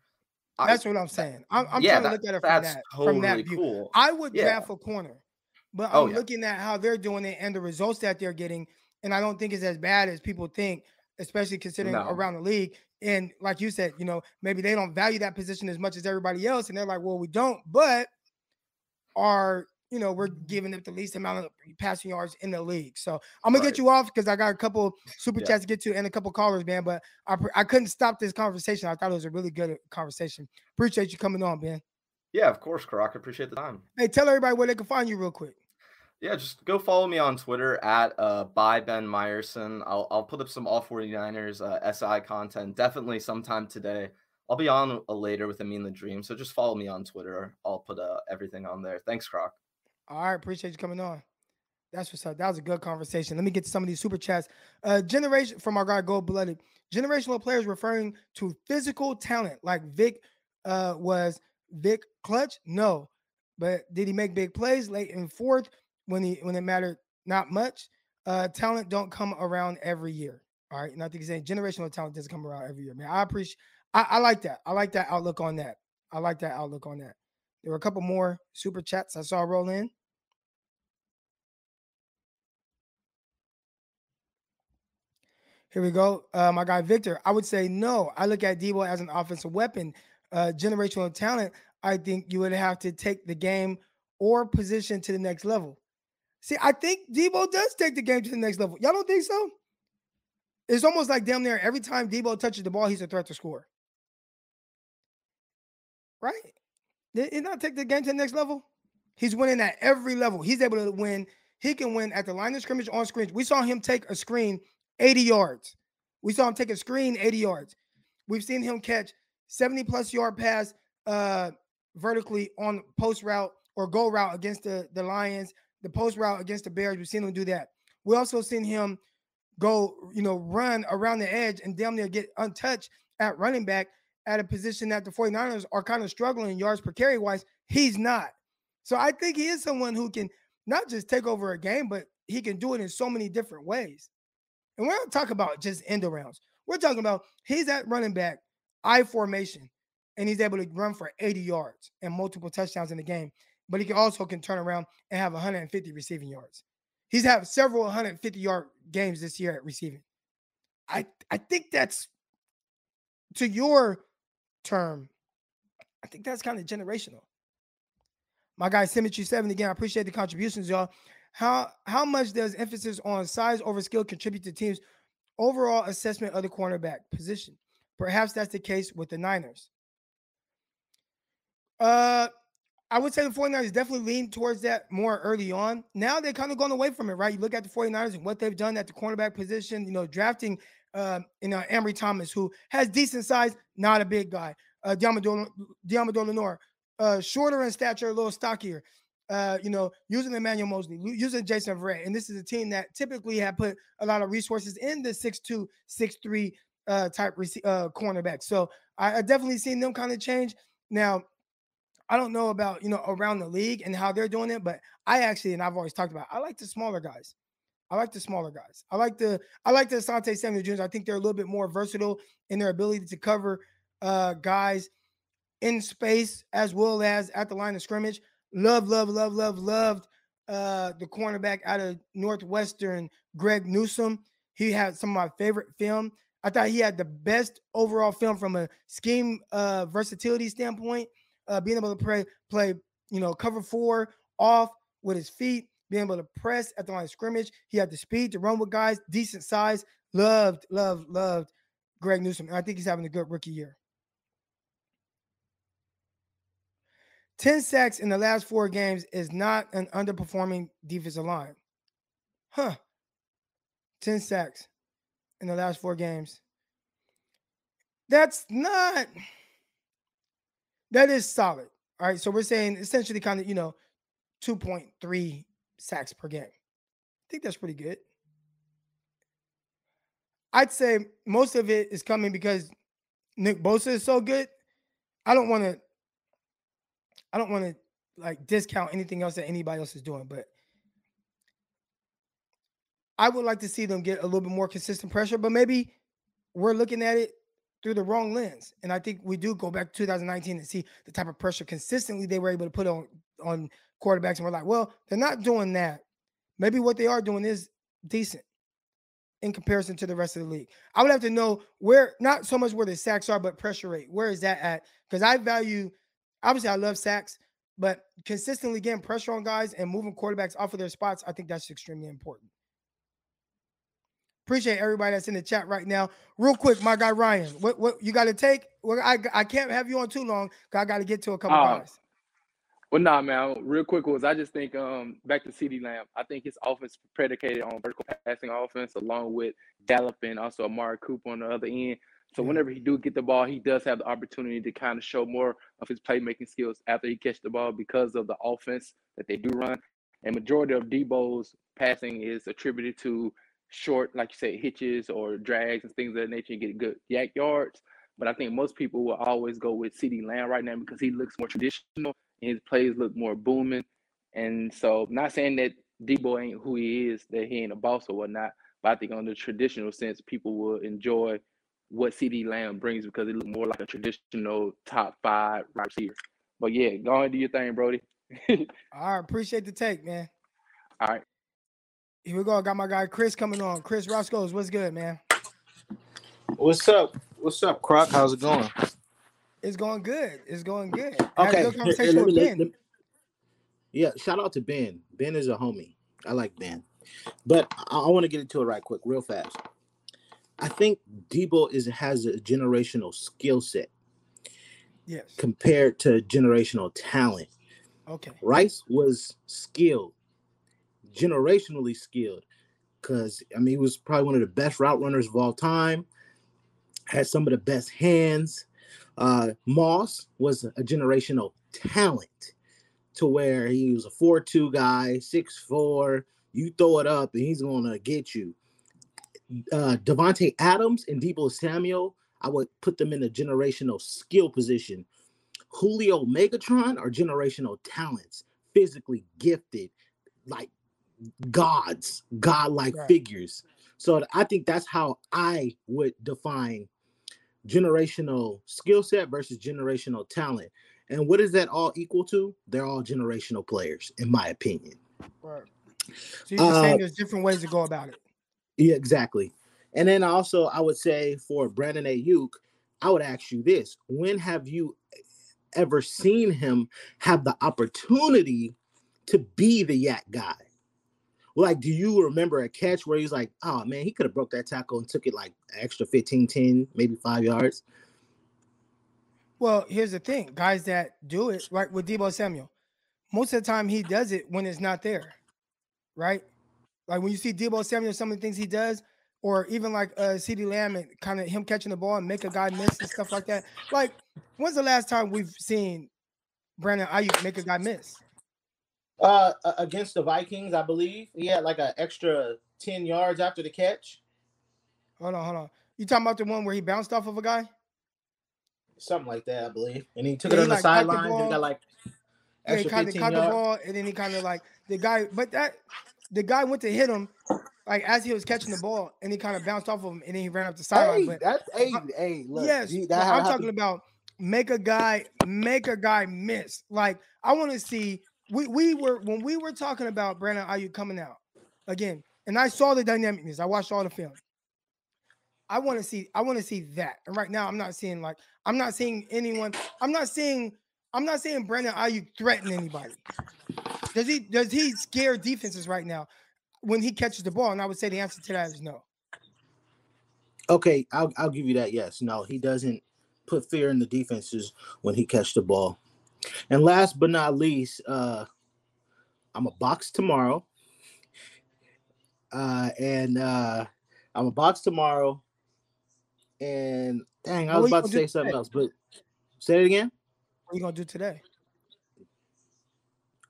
that's I, what I'm saying. I'm, I'm yeah, trying to look at it from that totally from that view. Cool. I would yeah. draft a corner but oh, I'm oh, yeah. looking at how they're doing it and the results that they're getting, and I don't think it's as bad as people think, especially considering no. around the league. And like you said, you know, maybe they don't value that position as much as everybody else, and they're like, "Well, we don't," but our you know, we're giving up the least amount of passing yards in the league. So I'm gonna Right. get you off because I got a couple super Yeah. chats to get to and a couple callers, man. But I I couldn't stop this conversation. I thought it was a really good conversation. Appreciate you coming on, man. Yeah, of course, Croc. Appreciate the time. Hey, tell everybody where they can find you real quick. Yeah, just go follow me on Twitter at uh by Ben Meyerson. I'll I'll put up some all 49ers uh, SI content definitely sometime today. I'll be on uh, later with Amin the Dream. So just follow me on Twitter. I'll put uh, everything on there. Thanks, Croc. All right, appreciate you coming on. That's what's up. That was a good conversation. Let me get to some of these super chats. Uh, generation from our guy Gold Blooded. Generational players referring to physical talent, like Vick uh, was Vick clutch. No, but did he make big plays late in fourth when he when it mattered? Not much. Uh, talent don't come around every year. All right, and I think he's saying generational talent doesn't come around every year. Man, I appreciate. I, I like that. I like that outlook on that. I like that outlook on that. There were a couple more super chats I saw roll in. Here we go. My guy Victor. I would say no. I look at Deebo as an offensive weapon, uh, generational talent. I think you would have to take the game or position to the next level. See, I think Deebo does take the game to the next level. Y'all don't think so? It's almost like damn near every time Deebo touches the ball, he's a threat to score. Right? Did he not take the game to the next level? He's winning at every level. He's able to win. He can win at the line of scrimmage on screens. We saw him take a screen 80 yards. We saw him take a screen 80 yards. We've seen him catch 70 plus yard pass uh, vertically on post route or goal route against the, the Lions, the post route against the Bears. We've seen him do that. We also seen him go, you know, run around the edge and damn near get untouched at running back at a position that the 49ers are kind of struggling yards per carry wise. He's not. So I think he is someone who can not just take over a game, but he can do it in so many different ways. And we're not talking about just end arounds. We're talking about he's at running back, I formation, and he's able to run for 80 yards and multiple touchdowns in the game. But he can also can turn around and have 150 receiving yards. He's had several 150 yard games this year at receiving. I I think that's to your term. I think that's kind of generational. My guy Symmetry Seven again. I appreciate the contributions, y'all. How how much does emphasis on size over skill contribute to teams' overall assessment of the cornerback position? Perhaps that's the case with the Niners. Uh, I would say the 49ers definitely lean towards that more early on. Now they're kind of going away from it, right? You look at the 49ers and what they've done at the cornerback position, you know, drafting uh, you know, Ambry Thomas, who has decent size, not a big guy. Uh Deommodore Lenoir, uh, shorter in stature, a little stockier. Uh, you know, using Emmanuel Moseley, using Jason Verrett. And this is a team that typically have put a lot of resources in the 6'2, 6'3 uh type rec- uh cornerback. So I, I definitely seen them kind of change. Now, I don't know about you know around the league and how they're doing it, but I actually, and I've always talked about, I like the smaller guys. I like the smaller guys. I like the I like the Asante Samuel Jr. I think they're a little bit more versatile in their ability to cover uh guys in space as well as at the line of scrimmage. Love, love, love, love, loved uh the cornerback out of Northwestern, Greg Newsome. He had some of my favorite film. I thought he had the best overall film from a scheme uh versatility standpoint, uh being able to play play, you know, cover four off with his feet, being able to press at the line of scrimmage. He had the speed to run with guys, decent size. Loved, loved, loved Greg Newsome. And I think he's having a good rookie year. 10 sacks in the last four games is not an underperforming defensive line. Huh. 10 sacks in the last four games. That's not, that is solid. All right. So we're saying essentially kind of, you know, 2.3 sacks per game. I think that's pretty good. I'd say most of it is coming because Nick Bosa is so good. I don't want to I don't want to like discount anything else that anybody else is doing, but I would like to see them get a little bit more consistent pressure, but maybe we're looking at it through the wrong lens. And I think we do go back to 2019 and see the type of pressure consistently they were able to put on on quarterbacks. And we're like, well, they're not doing that. Maybe what they are doing is decent in comparison to the rest of the league. I would have to know where, not so much where the sacks are, but pressure rate. Where is that at? Because I value, obviously, I love sacks, But consistently getting pressure on guys and moving quarterbacks off of their spots, I think that's extremely important. Appreciate everybody that's in the chat right now. Real quick, my guy Ryan, what what you got to take? Well, I I can't have you on too long. 'cause I got to get to a couple Uh, guys. Well, nah, man. Real quick was I just think um back to CeeDee Lamb. I think his offense predicated on vertical passing offense, along with Gallup and also Amari Cooper on the other end. So Yeah. whenever he do get the ball, he does have the opportunity to kind of show more of his playmaking skills after he catch the ball because of the offense that they do run. And majority of Deebo's passing is attributed to short, like you said, hitches or drags and things of that nature and get good YAC yards. But I think most people will always go with CeeDee Lamb right now because he looks more traditional and his plays look more booming. And so, not saying that Deebo ain't who he is, that he ain't a boss or whatnot, but I think on the traditional sense, people will enjoy what CeeDee Lamb brings because it look more like a traditional top five wide receiver. But yeah, go and do your thing, Brody. All right, appreciate the take, man. All right. Here we go. I got my guy Chris coming on. Chris Roscoe's, what's good, man? What's up? What's up, Croc? How's it going? It's going good. It's going good. Had a Okay. good conversation let me- with Ben. let- yeah, shout out to Ben. Ben is a homie. I like Ben. But I, I want to get into it right quick, real fast. I think Deebo is has a generational skill set Yes. compared to generational talent. Okay. Rice was skilled, generationally skilled, because I mean he was probably one of the best route runners of all time. Had some of the best hands. Uh, Moss was a generational talent, to where he was a four-two guy, six-four. You throw it up and he's gonna get you. Uh, Davante Adams and Deebo Samuel, I would put them in a generational skill position. Julio Megatron are generational talents, physically gifted, like gods, godlike Right. figures. So I think that's how I would define generational skill set versus generational talent. And what is that all equal to? They're all generational players, in my opinion. Right. So you're Uh, saying there's different ways to go about it. Yeah, exactly. And then also, I would say for Brandon Aiyuk, I would ask you this: When have you ever seen him have the opportunity to be the YAC guy? Like, do you remember a catch where he's like, "Oh man, he could have broke that tackle and took it like extra 15, 10, maybe five yards"? Well, here's the thing, guys that do it right with Deebo Samuel, most of the time he does it when it's not there, right? Like when you see Deebo Samuel, some of the things he does, or even like uh CeeDee Lamb and kind of him catching the ball and make a guy miss and stuff like that. Like, when's the last time we've seen Brandon Aiyuk make a guy miss? Uh, against the Vikings, I believe he had like an extra ten yards after the catch, Hold on, hold on. You talking about the one where he bounced off of a guy? something like that, I believe. And he took Yeah, it he, on the like, sideline. Ball. got like Yeah, he kind of 15 caught the ball, and then he kind of like the guy, but that the guy went to hit him like as he was catching the ball, and he kind of bounced off of him, and then he ran up the sideline. Hey, but that's hey, Uh, hey, look. yes, that I'm talking about make a guy make a guy miss. Like I want to see. We we were when we were talking about Brandon Aiyuk coming out again, and I saw the dynamicness. I watched all the film. I want to see. I want to see that. And right now, I'm not seeing like I'm not seeing anyone. I'm not seeing. I'm not saying Brandon Aiyuk threaten anybody. Does he? Does he scare defenses right now when he catches the ball? And I would say the answer to that is no. Okay, I'll I'll give you that. Yes, no, he doesn't put fear in the defenses when he catches the ball. And last but not least, uh, I'm a box tomorrow. Uh, and uh, I'm a box tomorrow. And dang, I was about to say something else, but say it again. What are you gonna do today?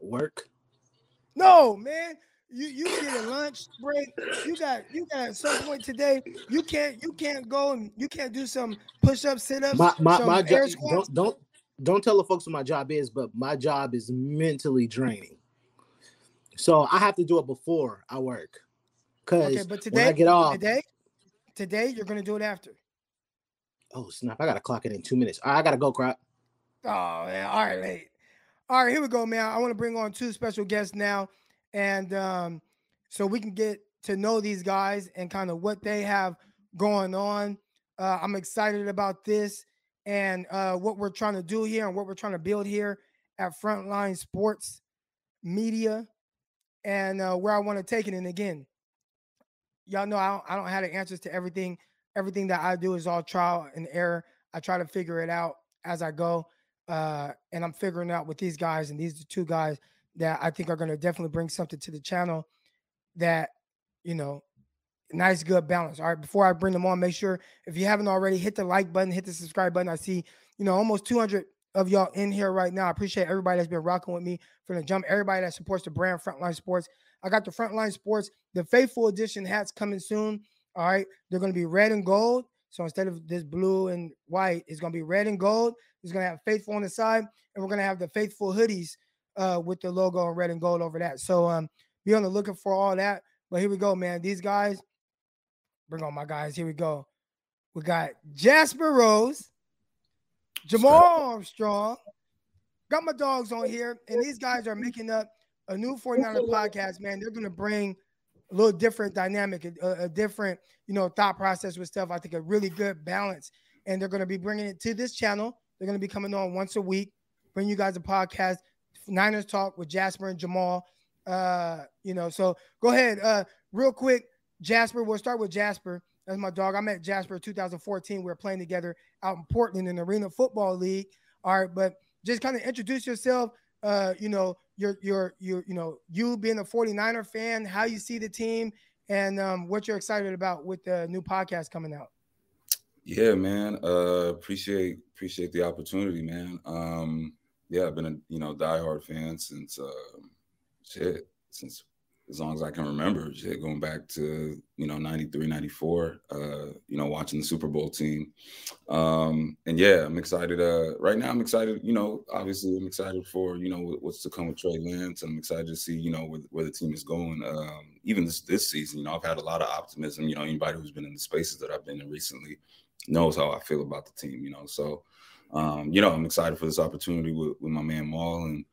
Work. No, man. You you get a lunch break. You got you got at some point today. You can't you can't go and you can't do some push ups, sit ups, My my my job. Don't don't don't tell the folks what my job is, but my job is mentally draining. So I have to do it before I work. Cause Okay, but when I today get off, today today you're gonna do it after. oh snap! I gotta clock it in two minutes. Right, I gotta go, crap. Oh man, all right, mate. All right, here we go, man. I want to bring on two special guests now, and um, so we can get to know these guys and kind of what they have going on. Uh, I'm excited about this and uh, what we're trying to do here and what we're trying to build here. at Frontline Sports Media and uh, where I want to take it. And again, y'all know I don't, I don't have the answers to everything. Everything that I do is all trial and error. I try to figure it out as I go. Uh, and I'm figuring out with these guys, and these are two guys that I think are going to definitely bring something to the channel that, you know, nice, good balance. All right. Before I bring them on, make sure if you haven't already, hit the like button, hit the subscribe button. I see, you know, almost 200 of y'all in here right now. I appreciate everybody that's been rocking with me from the jump, everybody that supports the brand Frontline Sports. I got the Frontline Sports, the Faithful Edition hats coming soon. All right. They're going to be red and gold. So instead of this blue and white, it's going to be red and gold. It's going to have Faithful on the side, and we're going to have the Faithful hoodies uh, with the logo in red and gold over that. So um, be on the lookout for all that. But here we go, man. These guys, bring on my guys. Here we go. We got Jasper Rose, Jamal Armstrong. Got my dogs on here, and these guys are making up a new 49er podcast, man. They're going to bring a little different dynamic, a, a, different, you know, thought process with stuff. I think a really good balance. And they're going to be bringing it to this channel. They're going to be coming on once a week, bring you guys a podcast, Niners Talk with Jasper and Jamal. Uh, you know, so go ahead. Uh, real quick, Jasper, we'll start with Jasper. That's my dog. I met Jasper 2014. We were playing together out in Portland in the Arena Football League. All right, but just kind of introduce yourself. Uh, you know, your your your you know, you being a 49er fan, how you see the team, and um, what you're excited about with the new podcast coming out. Yeah, man. Uh, appreciate appreciate the opportunity, man. Um, yeah, I've been a you know diehard fan since uh, shit since as long as I can remember, shit, going back to, you know, 93, 94, uh, you know, watching the Super Bowl team. Um, and yeah, I'm excited. Uh, right now, I'm excited, you know, obviously I'm excited for, you know, what's to come with Trey Lance. I'm excited to see, you know, where, where the team is going. Um, even this, this season, you know, I've had a lot of optimism, you know, anybody who's been in the spaces that I've been in recently knows how I feel about the team, you know, so, um, you know, I'm excited for this opportunity with, with my man Maul and,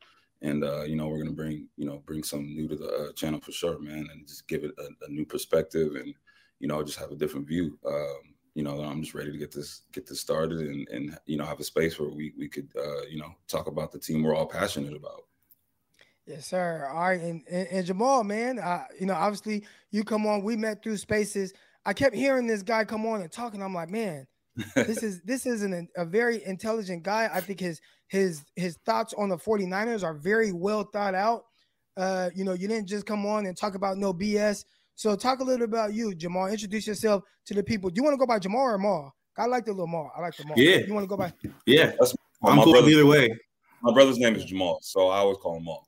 and uh, you know we're gonna bring you know bring some new to the uh, channel for sure, man, and just give it a, a, new perspective and you know just have a different view. Um, you know, I'm just ready to get this get this started and and you know have a space where we we could uh, you know talk about the team we're all passionate about. Yes, sir. All right, and and, and Jamal, man, uh, you know, obviously you come on. We met through spaces. I kept hearing this guy come on and talking. I'm like, man, this is this is an, a very intelligent guy. I think his his his thoughts on the 49ers are very well thought out. Uh, you know, you didn't just come on and talk about no BS. So talk a little about you, Jamal. Introduce yourself to the people. Do you want to go by Jamal or Maul? I like the little Maul. I like the Maul. Yeah. You want to go by? Yeah. That's, I'm cool either way. My brother's name is Jamal, so I always call him Maul.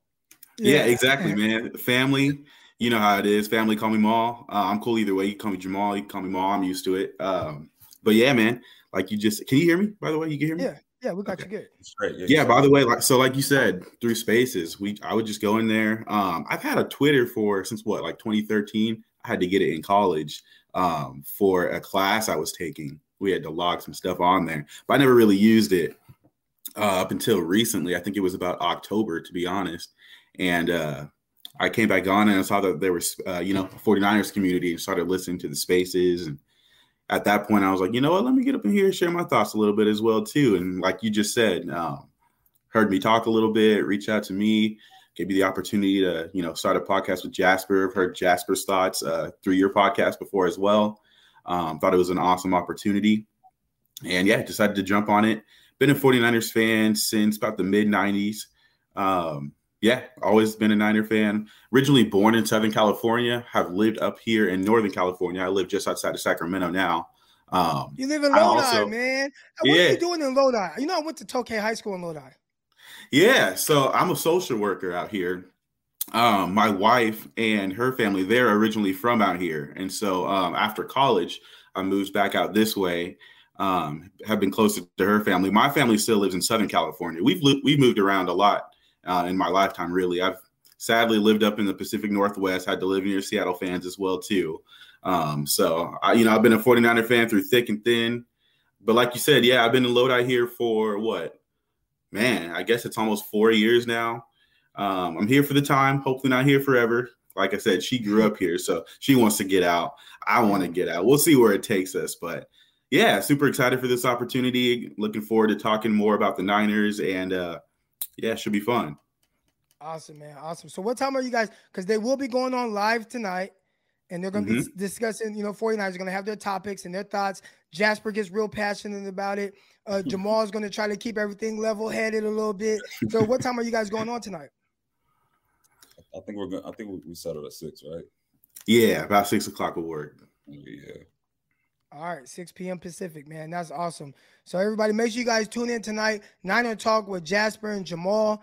Yeah, yeah exactly, man. Family, you know how it is. Family call me Maul. Uh, I'm cool either way. You call me Jamal, you call me Maul. I'm used to it. Um, but yeah, man, like you just can you hear me? By the way, you can hear me? Yeah. Yeah, we got okay. you good. Great. Yeah, yeah by the way, like so, like you said, through spaces, we I would just go in there. Um, I've had a Twitter for since what, like 2013. I had to get it in college um, for a class I was taking. We had to log some stuff on there, but I never really used it uh, up until recently. I think it was about October, to be honest. And uh, I came back on and I saw that there was, uh, you know, 49ers community and started listening to the spaces and at that point, I was like, you know what? Let me get up in here and share my thoughts a little bit as well too. And like you just said, um, heard me talk a little bit, reach out to me, gave me the opportunity to you know start a podcast with Jasper. I've heard Jasper's thoughts uh, through your podcast before as well. Um, thought it was an awesome opportunity, and yeah, decided to jump on it. Been a 49ers fan since about the mid 90s. Um, yeah, always been a Niner fan. Originally born in Southern California, have lived up here in Northern California. I live just outside of Sacramento now. Um, you live in Lodi, also, man. What yeah. are you doing in Lodi? You know, I went to Tokay High School in Lodi. Yeah, so I'm a social worker out here. Um, my wife and her family, they're originally from out here. And so um, after college, I moved back out this way. Um, have been closer to her family. My family still lives in Southern California. We've we've moved around a lot uh, in my lifetime. Really, I've sadly lived up in the Pacific Northwest. Had to live near Seattle fans as well too. Um, so I, you know, I've been a 49er fan through thick and thin. But like you said, yeah, I've been in Lodi here for what? Man, I guess it's almost four years now. Um, I'm here for the time. Hopefully, not here forever. Like I said, she grew up here, so she wants to get out. I want to get out. We'll see where it takes us, but yeah, super excited for this opportunity. Looking forward to talking more about the Niners and uh, Yeah, it should be fun. Awesome, man. Awesome. So what time are you guys? Because they will be going on live tonight. And they're going to Mhm. be discussing, you know, 49ers are going to have their topics and their thoughts. Jasper gets real passionate about it. Uh, Jamal is going to try to keep everything level headed a little bit. So, what time are you guys going on tonight? I think we're going. I think we, we settled at six, right? Yeah, about six o'clock will work. Yeah. All right, 6 p.m. Pacific, man. That's awesome. So, everybody, make sure you guys tune in tonight. nine Niner Talk with Jasper and Jamal.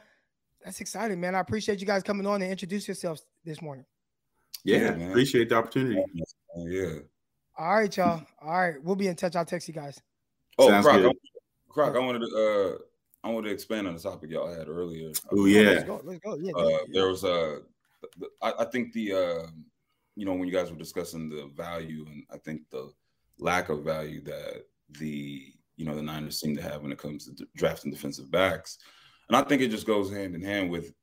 That's exciting, man. I appreciate you guys coming on and introduce yourselves this morning. Yeah, man. appreciate the opportunity. Yeah. All right, y'all. All right, we'll be in touch. I'll text you guys. Oh, Sounds Croc, good. I, Croc, I wanted to uh, I wanted to expand on the topic y'all had earlier. Oh yeah, Let's yeah, go. Let's go. Yeah. Uh, yeah. there was uh, I, I think the uh, you know when you guys were discussing the value and I think the lack of value that the you know the Niners seem to have when it comes to drafting defensive backs, and I think it just goes hand in hand with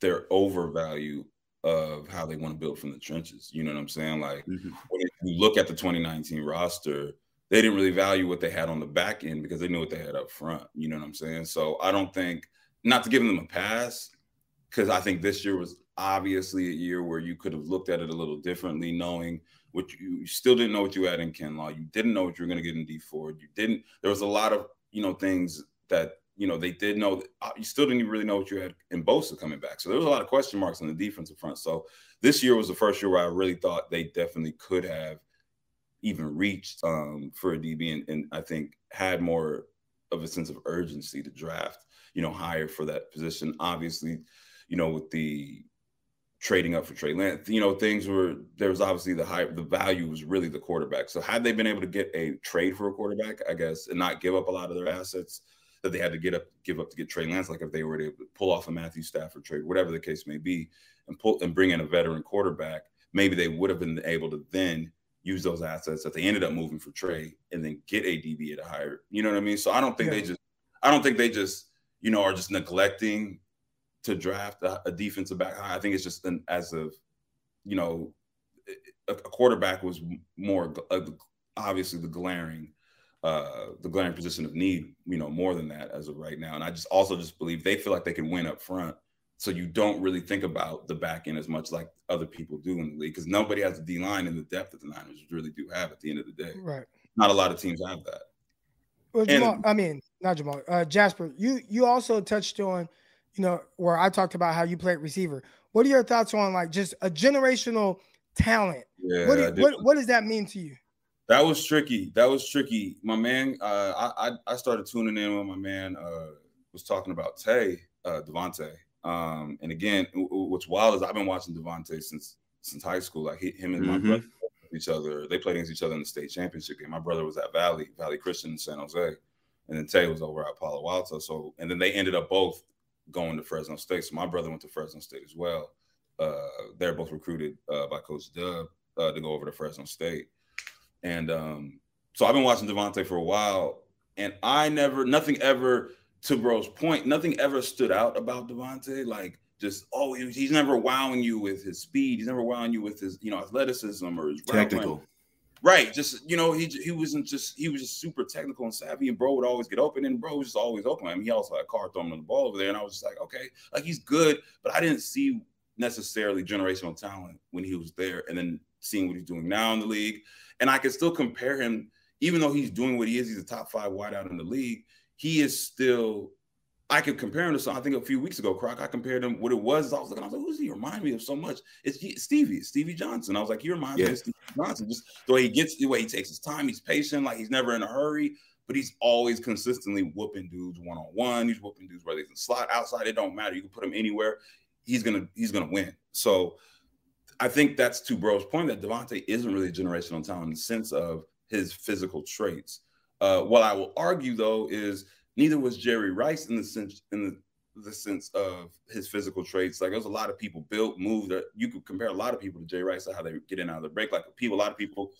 their overvalue of how they want to build from the trenches. You know what I'm saying? Like Mhm. when you look at the 2019 roster, they didn't really value what they had on the back end because they knew what they had up front. You know what I'm saying? So I don't think, not to give them a pass, because I think this year was obviously a year where you could have looked at it a little differently, knowing what you, you still didn't know what you had in Kinlaw. You didn't know what you were going to get in Dee Ford. You didn't, there was a lot of, you know, things that, you know, they did know that uh, you still didn't really know what you had in Bosa coming back. So there was a lot of question marks on the defensive front. So this year was the first year where I really thought they definitely could have even reached um, for a DB and, and I think had more of a sense of urgency to draft, you know, higher for that position. Obviously, you know, with the trading up for Trey Lance, you know, things were there was obviously the high the value was really the quarterback. So had they been able to get a trade for a quarterback, I guess, and not give up a lot of their assets that they had to get up give up to get Trey Lance, like if they were to pull off a Matthew Stafford trade, whatever the case may be, and pull and bring in a veteran quarterback, maybe they would have been able to then use those assets that they ended up moving for Trey and then get a DB at a higher, you know what I mean? So I don't think they just I don't think they just, you know, are just neglecting to draft a, a defensive back high. I think it's just an as of, you know, a, a quarterback was more uh, obviously the glaring, uh, the glaring position of need. You know, more than that as of right now. And I just also just believe they feel like they can win up front, so you don't really think about the back end as much like other people do in the league because nobody has the D line in the depth that the Niners really do have at the end of the day. Right. Not a lot of teams have that. Well, And- Jamal, I mean, not Jamal, uh, Jasper, you you also touched on, you know, where I talked about how you played receiver. What are your thoughts on like just a generational talent? Yeah, what, do you, what what does that mean to you? That was tricky. That was tricky. My man, uh, I, I I started tuning in when my man uh, was talking about Tay uh, Davante. Um, and again, w- w- what's wild is I've been watching Davante since since high school. Like he, him and my Mhm. brother played each other. They played against each other in the state championship game. My brother was at Valley Valley Christian in San Jose, and then Tay was over at Palo Alto. So and then they ended up both going to Fresno State. So my brother went to Fresno State as well. Uh, they're both recruited uh, by Coach Dub uh, to go over to Fresno State. And um, so I've been watching Davante for a while, and I never, nothing ever, to Bro's point, nothing ever stood out about Davante. Like, just, oh, he's never wowing you with his speed. He's never wowing you with his, you know, athleticism or his technical. Right. Just, you know, he he wasn't just, he was just super technical and savvy, and bro would always get open, and bro was just always open. I mean, he also had Carr throwing the ball over there, and I was just like, okay, like he's good, but I didn't see necessarily generational talent when he was there, and then seeing what he's doing now in the league. And I can still compare him, even though he's doing what he is, he's a top five wideout in the league. He is still, I could compare him to some, I think a few weeks ago, Croc, I compared him, what it was, I was looking, I was like, who's he remind me of so much? It's Stevie, Stevie Johnson. I was like, he reminds me of Stevie Johnson. Just the way he gets, the way he takes his time, he's patient, like he's never in a hurry, but he's always consistently whooping dudes one on one. He's whooping dudes where they can slot outside. It don't matter. You can put him anywhere. He's gonna he's gonna win. So I think that's to Bro's point that Davante isn't really a generational talent in the sense of his physical traits. Uh, what I will argue though is neither was Jerry Rice in the sense in the the sense of his physical traits. Like there's a lot of people built, moved. That you could compare a lot of people to Jerry Rice, how they get in out of the break. Like people, a lot of people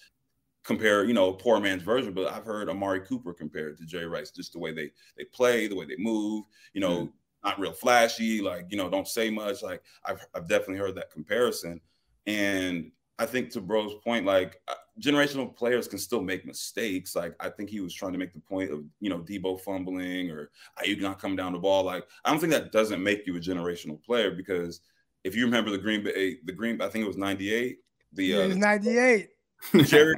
compare, you know, poor man's version. But I've heard Amari Cooper compared to Jerry Rice, just the way they they play, the way they move. You know, mm-hmm. not real flashy. Like you know, don't say much. Like I've I've definitely heard that comparison. And I think to Bro's point, like generational players can still make mistakes. Like I think he was trying to make the point of you know Deebo fumbling or you not coming down the ball. Like I don't think that doesn't make you a generational player because if you remember the Green Bay, the Green, I think it was '98. The uh, it was 98. Jerry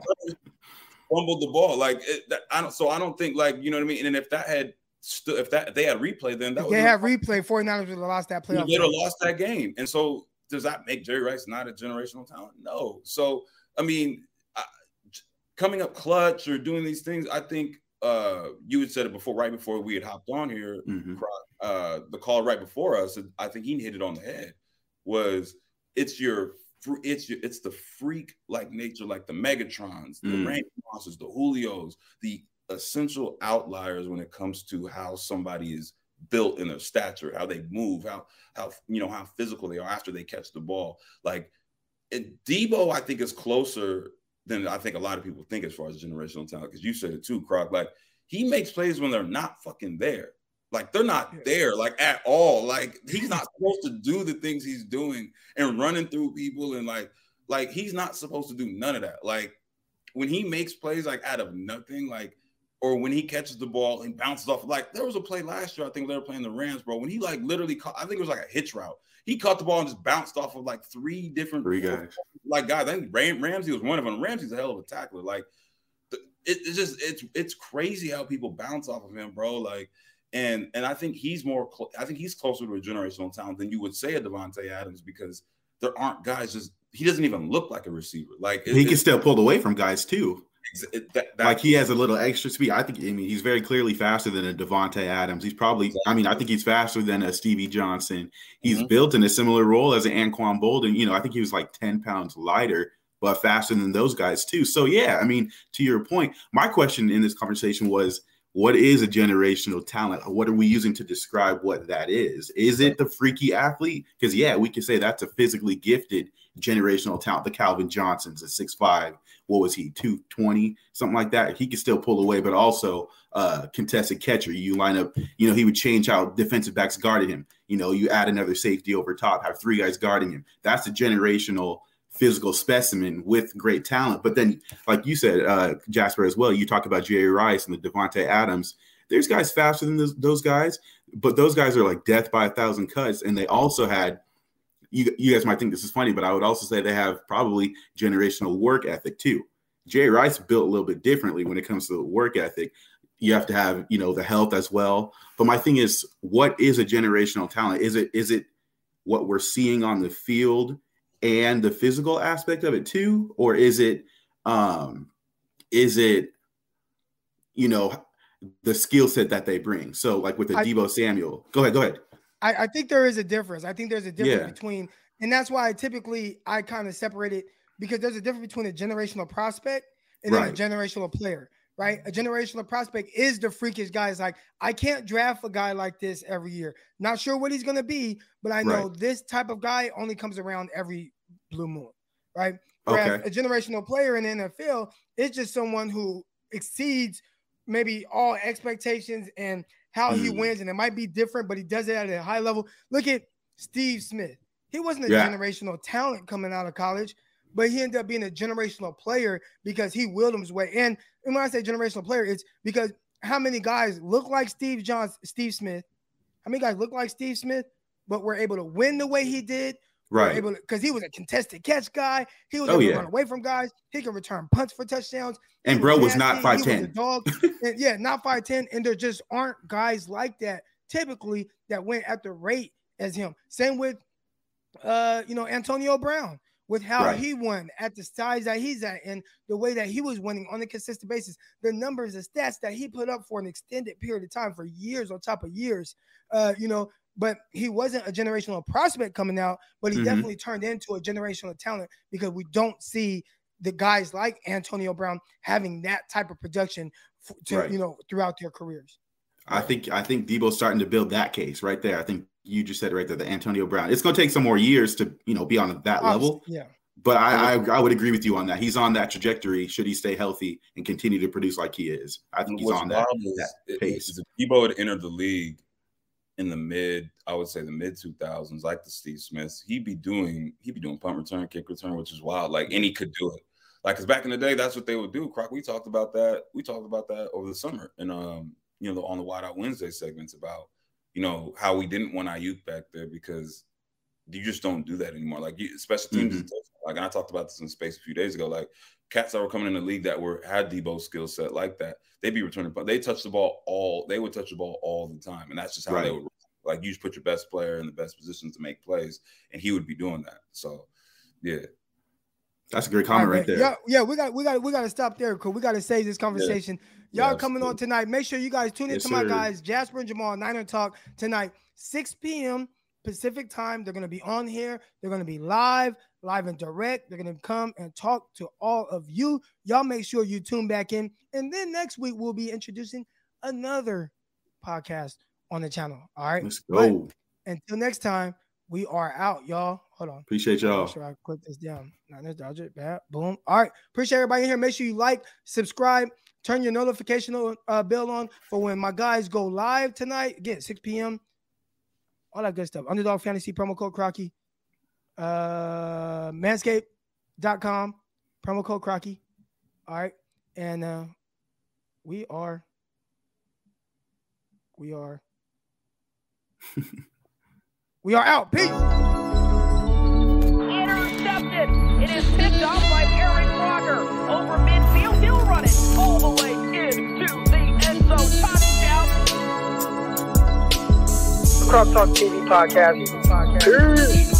fumbled the ball. Like it, that, I don't. So I don't think like you know what I mean. And if that had stood, if that if they had replay, then that If they have replay, 49ers would have lost that you playoff. would have lost that game. And so, does that make Jerry Rice not a generational talent? No. So, I mean, I, coming up clutch or doing these things, I think uh, you had said it before, right before we had hopped on here. Mhm. Uh, the call right before us, I think he hit it on the head. Was it's your it's your it's the freak like nature, like the Megatrons, the Mm. Randy Mosses, the Julios, the essential outliers when it comes to how somebody is built in their stature, how they move, how how you know how physical they are after they catch the ball. Like and Deebo, I think is closer than I think a lot of people think as far as generational talent. Because you said it too, Croc. Like he makes plays when they're not fucking there. Like they're not there, like at all. Like he's not supposed to do the things he's doing and running through people and like like he's not supposed to do none of that. Like when he makes plays like out of nothing, like or when he catches the ball and bounces off. Like there was a play last year, I think they were playing the Rams, bro. When he like literally caught, I think it was like a hitch route. He caught the ball and just bounced off of like three different Three guys. like guys. I think Ram- Ramsey was one of them. Ramsey's a hell of a tackler. Like it, it's just it's it's crazy how people bounce off of him, bro. Like and and I think he's more. Cl- I think he's closer to a generational talent than you would say a Davante Adams because there aren't guys just. He doesn't even look like a receiver. Like it- He can still pull away from guys too. It- that- that- Like he has a little extra speed. I think. I mean, he's very clearly faster than a Davante Adams. He's probably. I mean, I think he's faster than a Stevie Johnson. He's Mhm. built in a similar role as an Anquan Boldin. You know, I think he was like ten pounds lighter, but faster than those guys too. So yeah, I mean, to your point, my question in this conversation was. What is a generational talent? What are we using to describe what that is? Is it the freaky athlete? Because yeah, we can say that's a physically gifted generational talent. The Calvin Johnsons at six five. What was he? Two twenty, something like that. He could still pull away, but also uh, contested catcher. You line up. You know, he would change how defensive backs guarded him. You know, you add another safety over top, have three guys guarding him. That's a generational physical specimen with great talent. But then, like you said, uh, Jasper, as well, you talk about Jerry Rice and the Davante Adams. There's guys faster than those, those guys, but those guys are like death by a thousand cuts. And they also had, you, you guys might think this is funny, but I would also say they have probably generational work ethic too. Jay Rice built a little bit differently when it comes to the work ethic. You have to have, you know, the health as well. But my thing is, what is a generational talent? Is it is it what we're seeing on the field and the physical aspect of it too, or is it um is it you know the skill set that they bring? So like with the I- Deebo Samuel, go ahead, go ahead. I, I think there is a difference. I think there's a difference Yeah. between, and that's why I typically I kind of separate it because there's a difference between a generational prospect and then a generational player, right? A generational prospect is the freakish guy. It's like I can't draft a guy like this every year. Not sure what he's gonna be, but I know Right. this type of guy only comes around every blue moon, right? Whereas Okay. a generational player in the NFL is just someone who exceeds maybe all expectations and how he Mm. wins, and it might be different, but he does it at a high level. Look at Steve Smith. He wasn't a Yeah. generational talent coming out of college, but he ended up being a generational player because he willed his way. And, and when I say generational player, it's because how many guys look like Steve Johns, Steve Smith? How many guys look like Steve Smith, but were able to win the way he did? Right. because he was a contested catch guy. He was Oh, able yeah. to run away from guys. He can return punts for touchdowns. He And bro was not was a 5'10". dog. And yeah, not 5'10. And there just aren't guys like that typically that went at the rate as him. Same with uh, you know, Antonio Brown, with how Right. he won at the size that he's at and the way that he was winning on a consistent basis. The numbers, the stats that he put up for an extended period of time for years on top of years. Uh, you know, but he wasn't a generational prospect coming out, but he Mhm. definitely turned into a generational talent because we don't see the guys like Antonio Brown having that type of production f- to Right. you know throughout their careers. I think I think Deebo's starting to build that case right there. I think you just said it right there, the Antonio Brown. It's going to take some more years to you know be on that level, Obviously, Yeah. but I, I I would agree with you on that. He's on that trajectory. Should he stay healthy and continue to produce like he is, I think he's What's on that. wild is, that is pace. if Deebo had entered the league in the mid, I would say the mid two thousands, like the Steve Smiths, he'd be doing he'd be doing punt return, kick return, which is wild. Like and he could do it. Like, cause back in the day, that's what they would do. Croc, we talked about that. We talked about that over the summer, and um, you know, on the Wide Out Wednesday segments about, you know, how we didn't want Aiyuk back there because you just don't do that anymore. Like, you, special teams, Mhm. is like, I talked about this in space a few days ago. Like, cats that were coming in the league that were had Deebo's skill set like that, they'd be returning. But they touch the ball all. They would touch the ball all the time, and that's just how they would. Like, you just put your best player in the best positions to make plays, and he would be doing that. So, yeah. That's a great comment right, right there. Yeah, yeah, we got we got we got to stop there because we got to save this conversation. Y'all Yeah, coming on tonight. Make sure you guys tune in Yes, to my sir. guys, Jasper and Jamal, Niner Talk tonight, 6 p.m. Pacific time. They're gonna be on here. They're gonna be live, live and direct. They're gonna come and talk to all of you. Y'all make sure you tune back in. And then next week we'll be introducing another podcast on the channel. All right. Let's But go. until next time, we are out, y'all. Hold on. Appreciate y'all. Make sure I click this down. Niners, Dodgers, bad. Boom. All right. Appreciate everybody in here. Make sure you like, subscribe, turn your notification uh, bell on for when my guys go live tonight. Again, 6 p.m. All that good stuff. Underdog Fantasy promo code Crocky. Uh, manscaped.com. Promo code Crocky. All right. And uh, we are. We are. we are out. Peace. Intercepted. It is picked off Croc Talk TV podcast. Peace.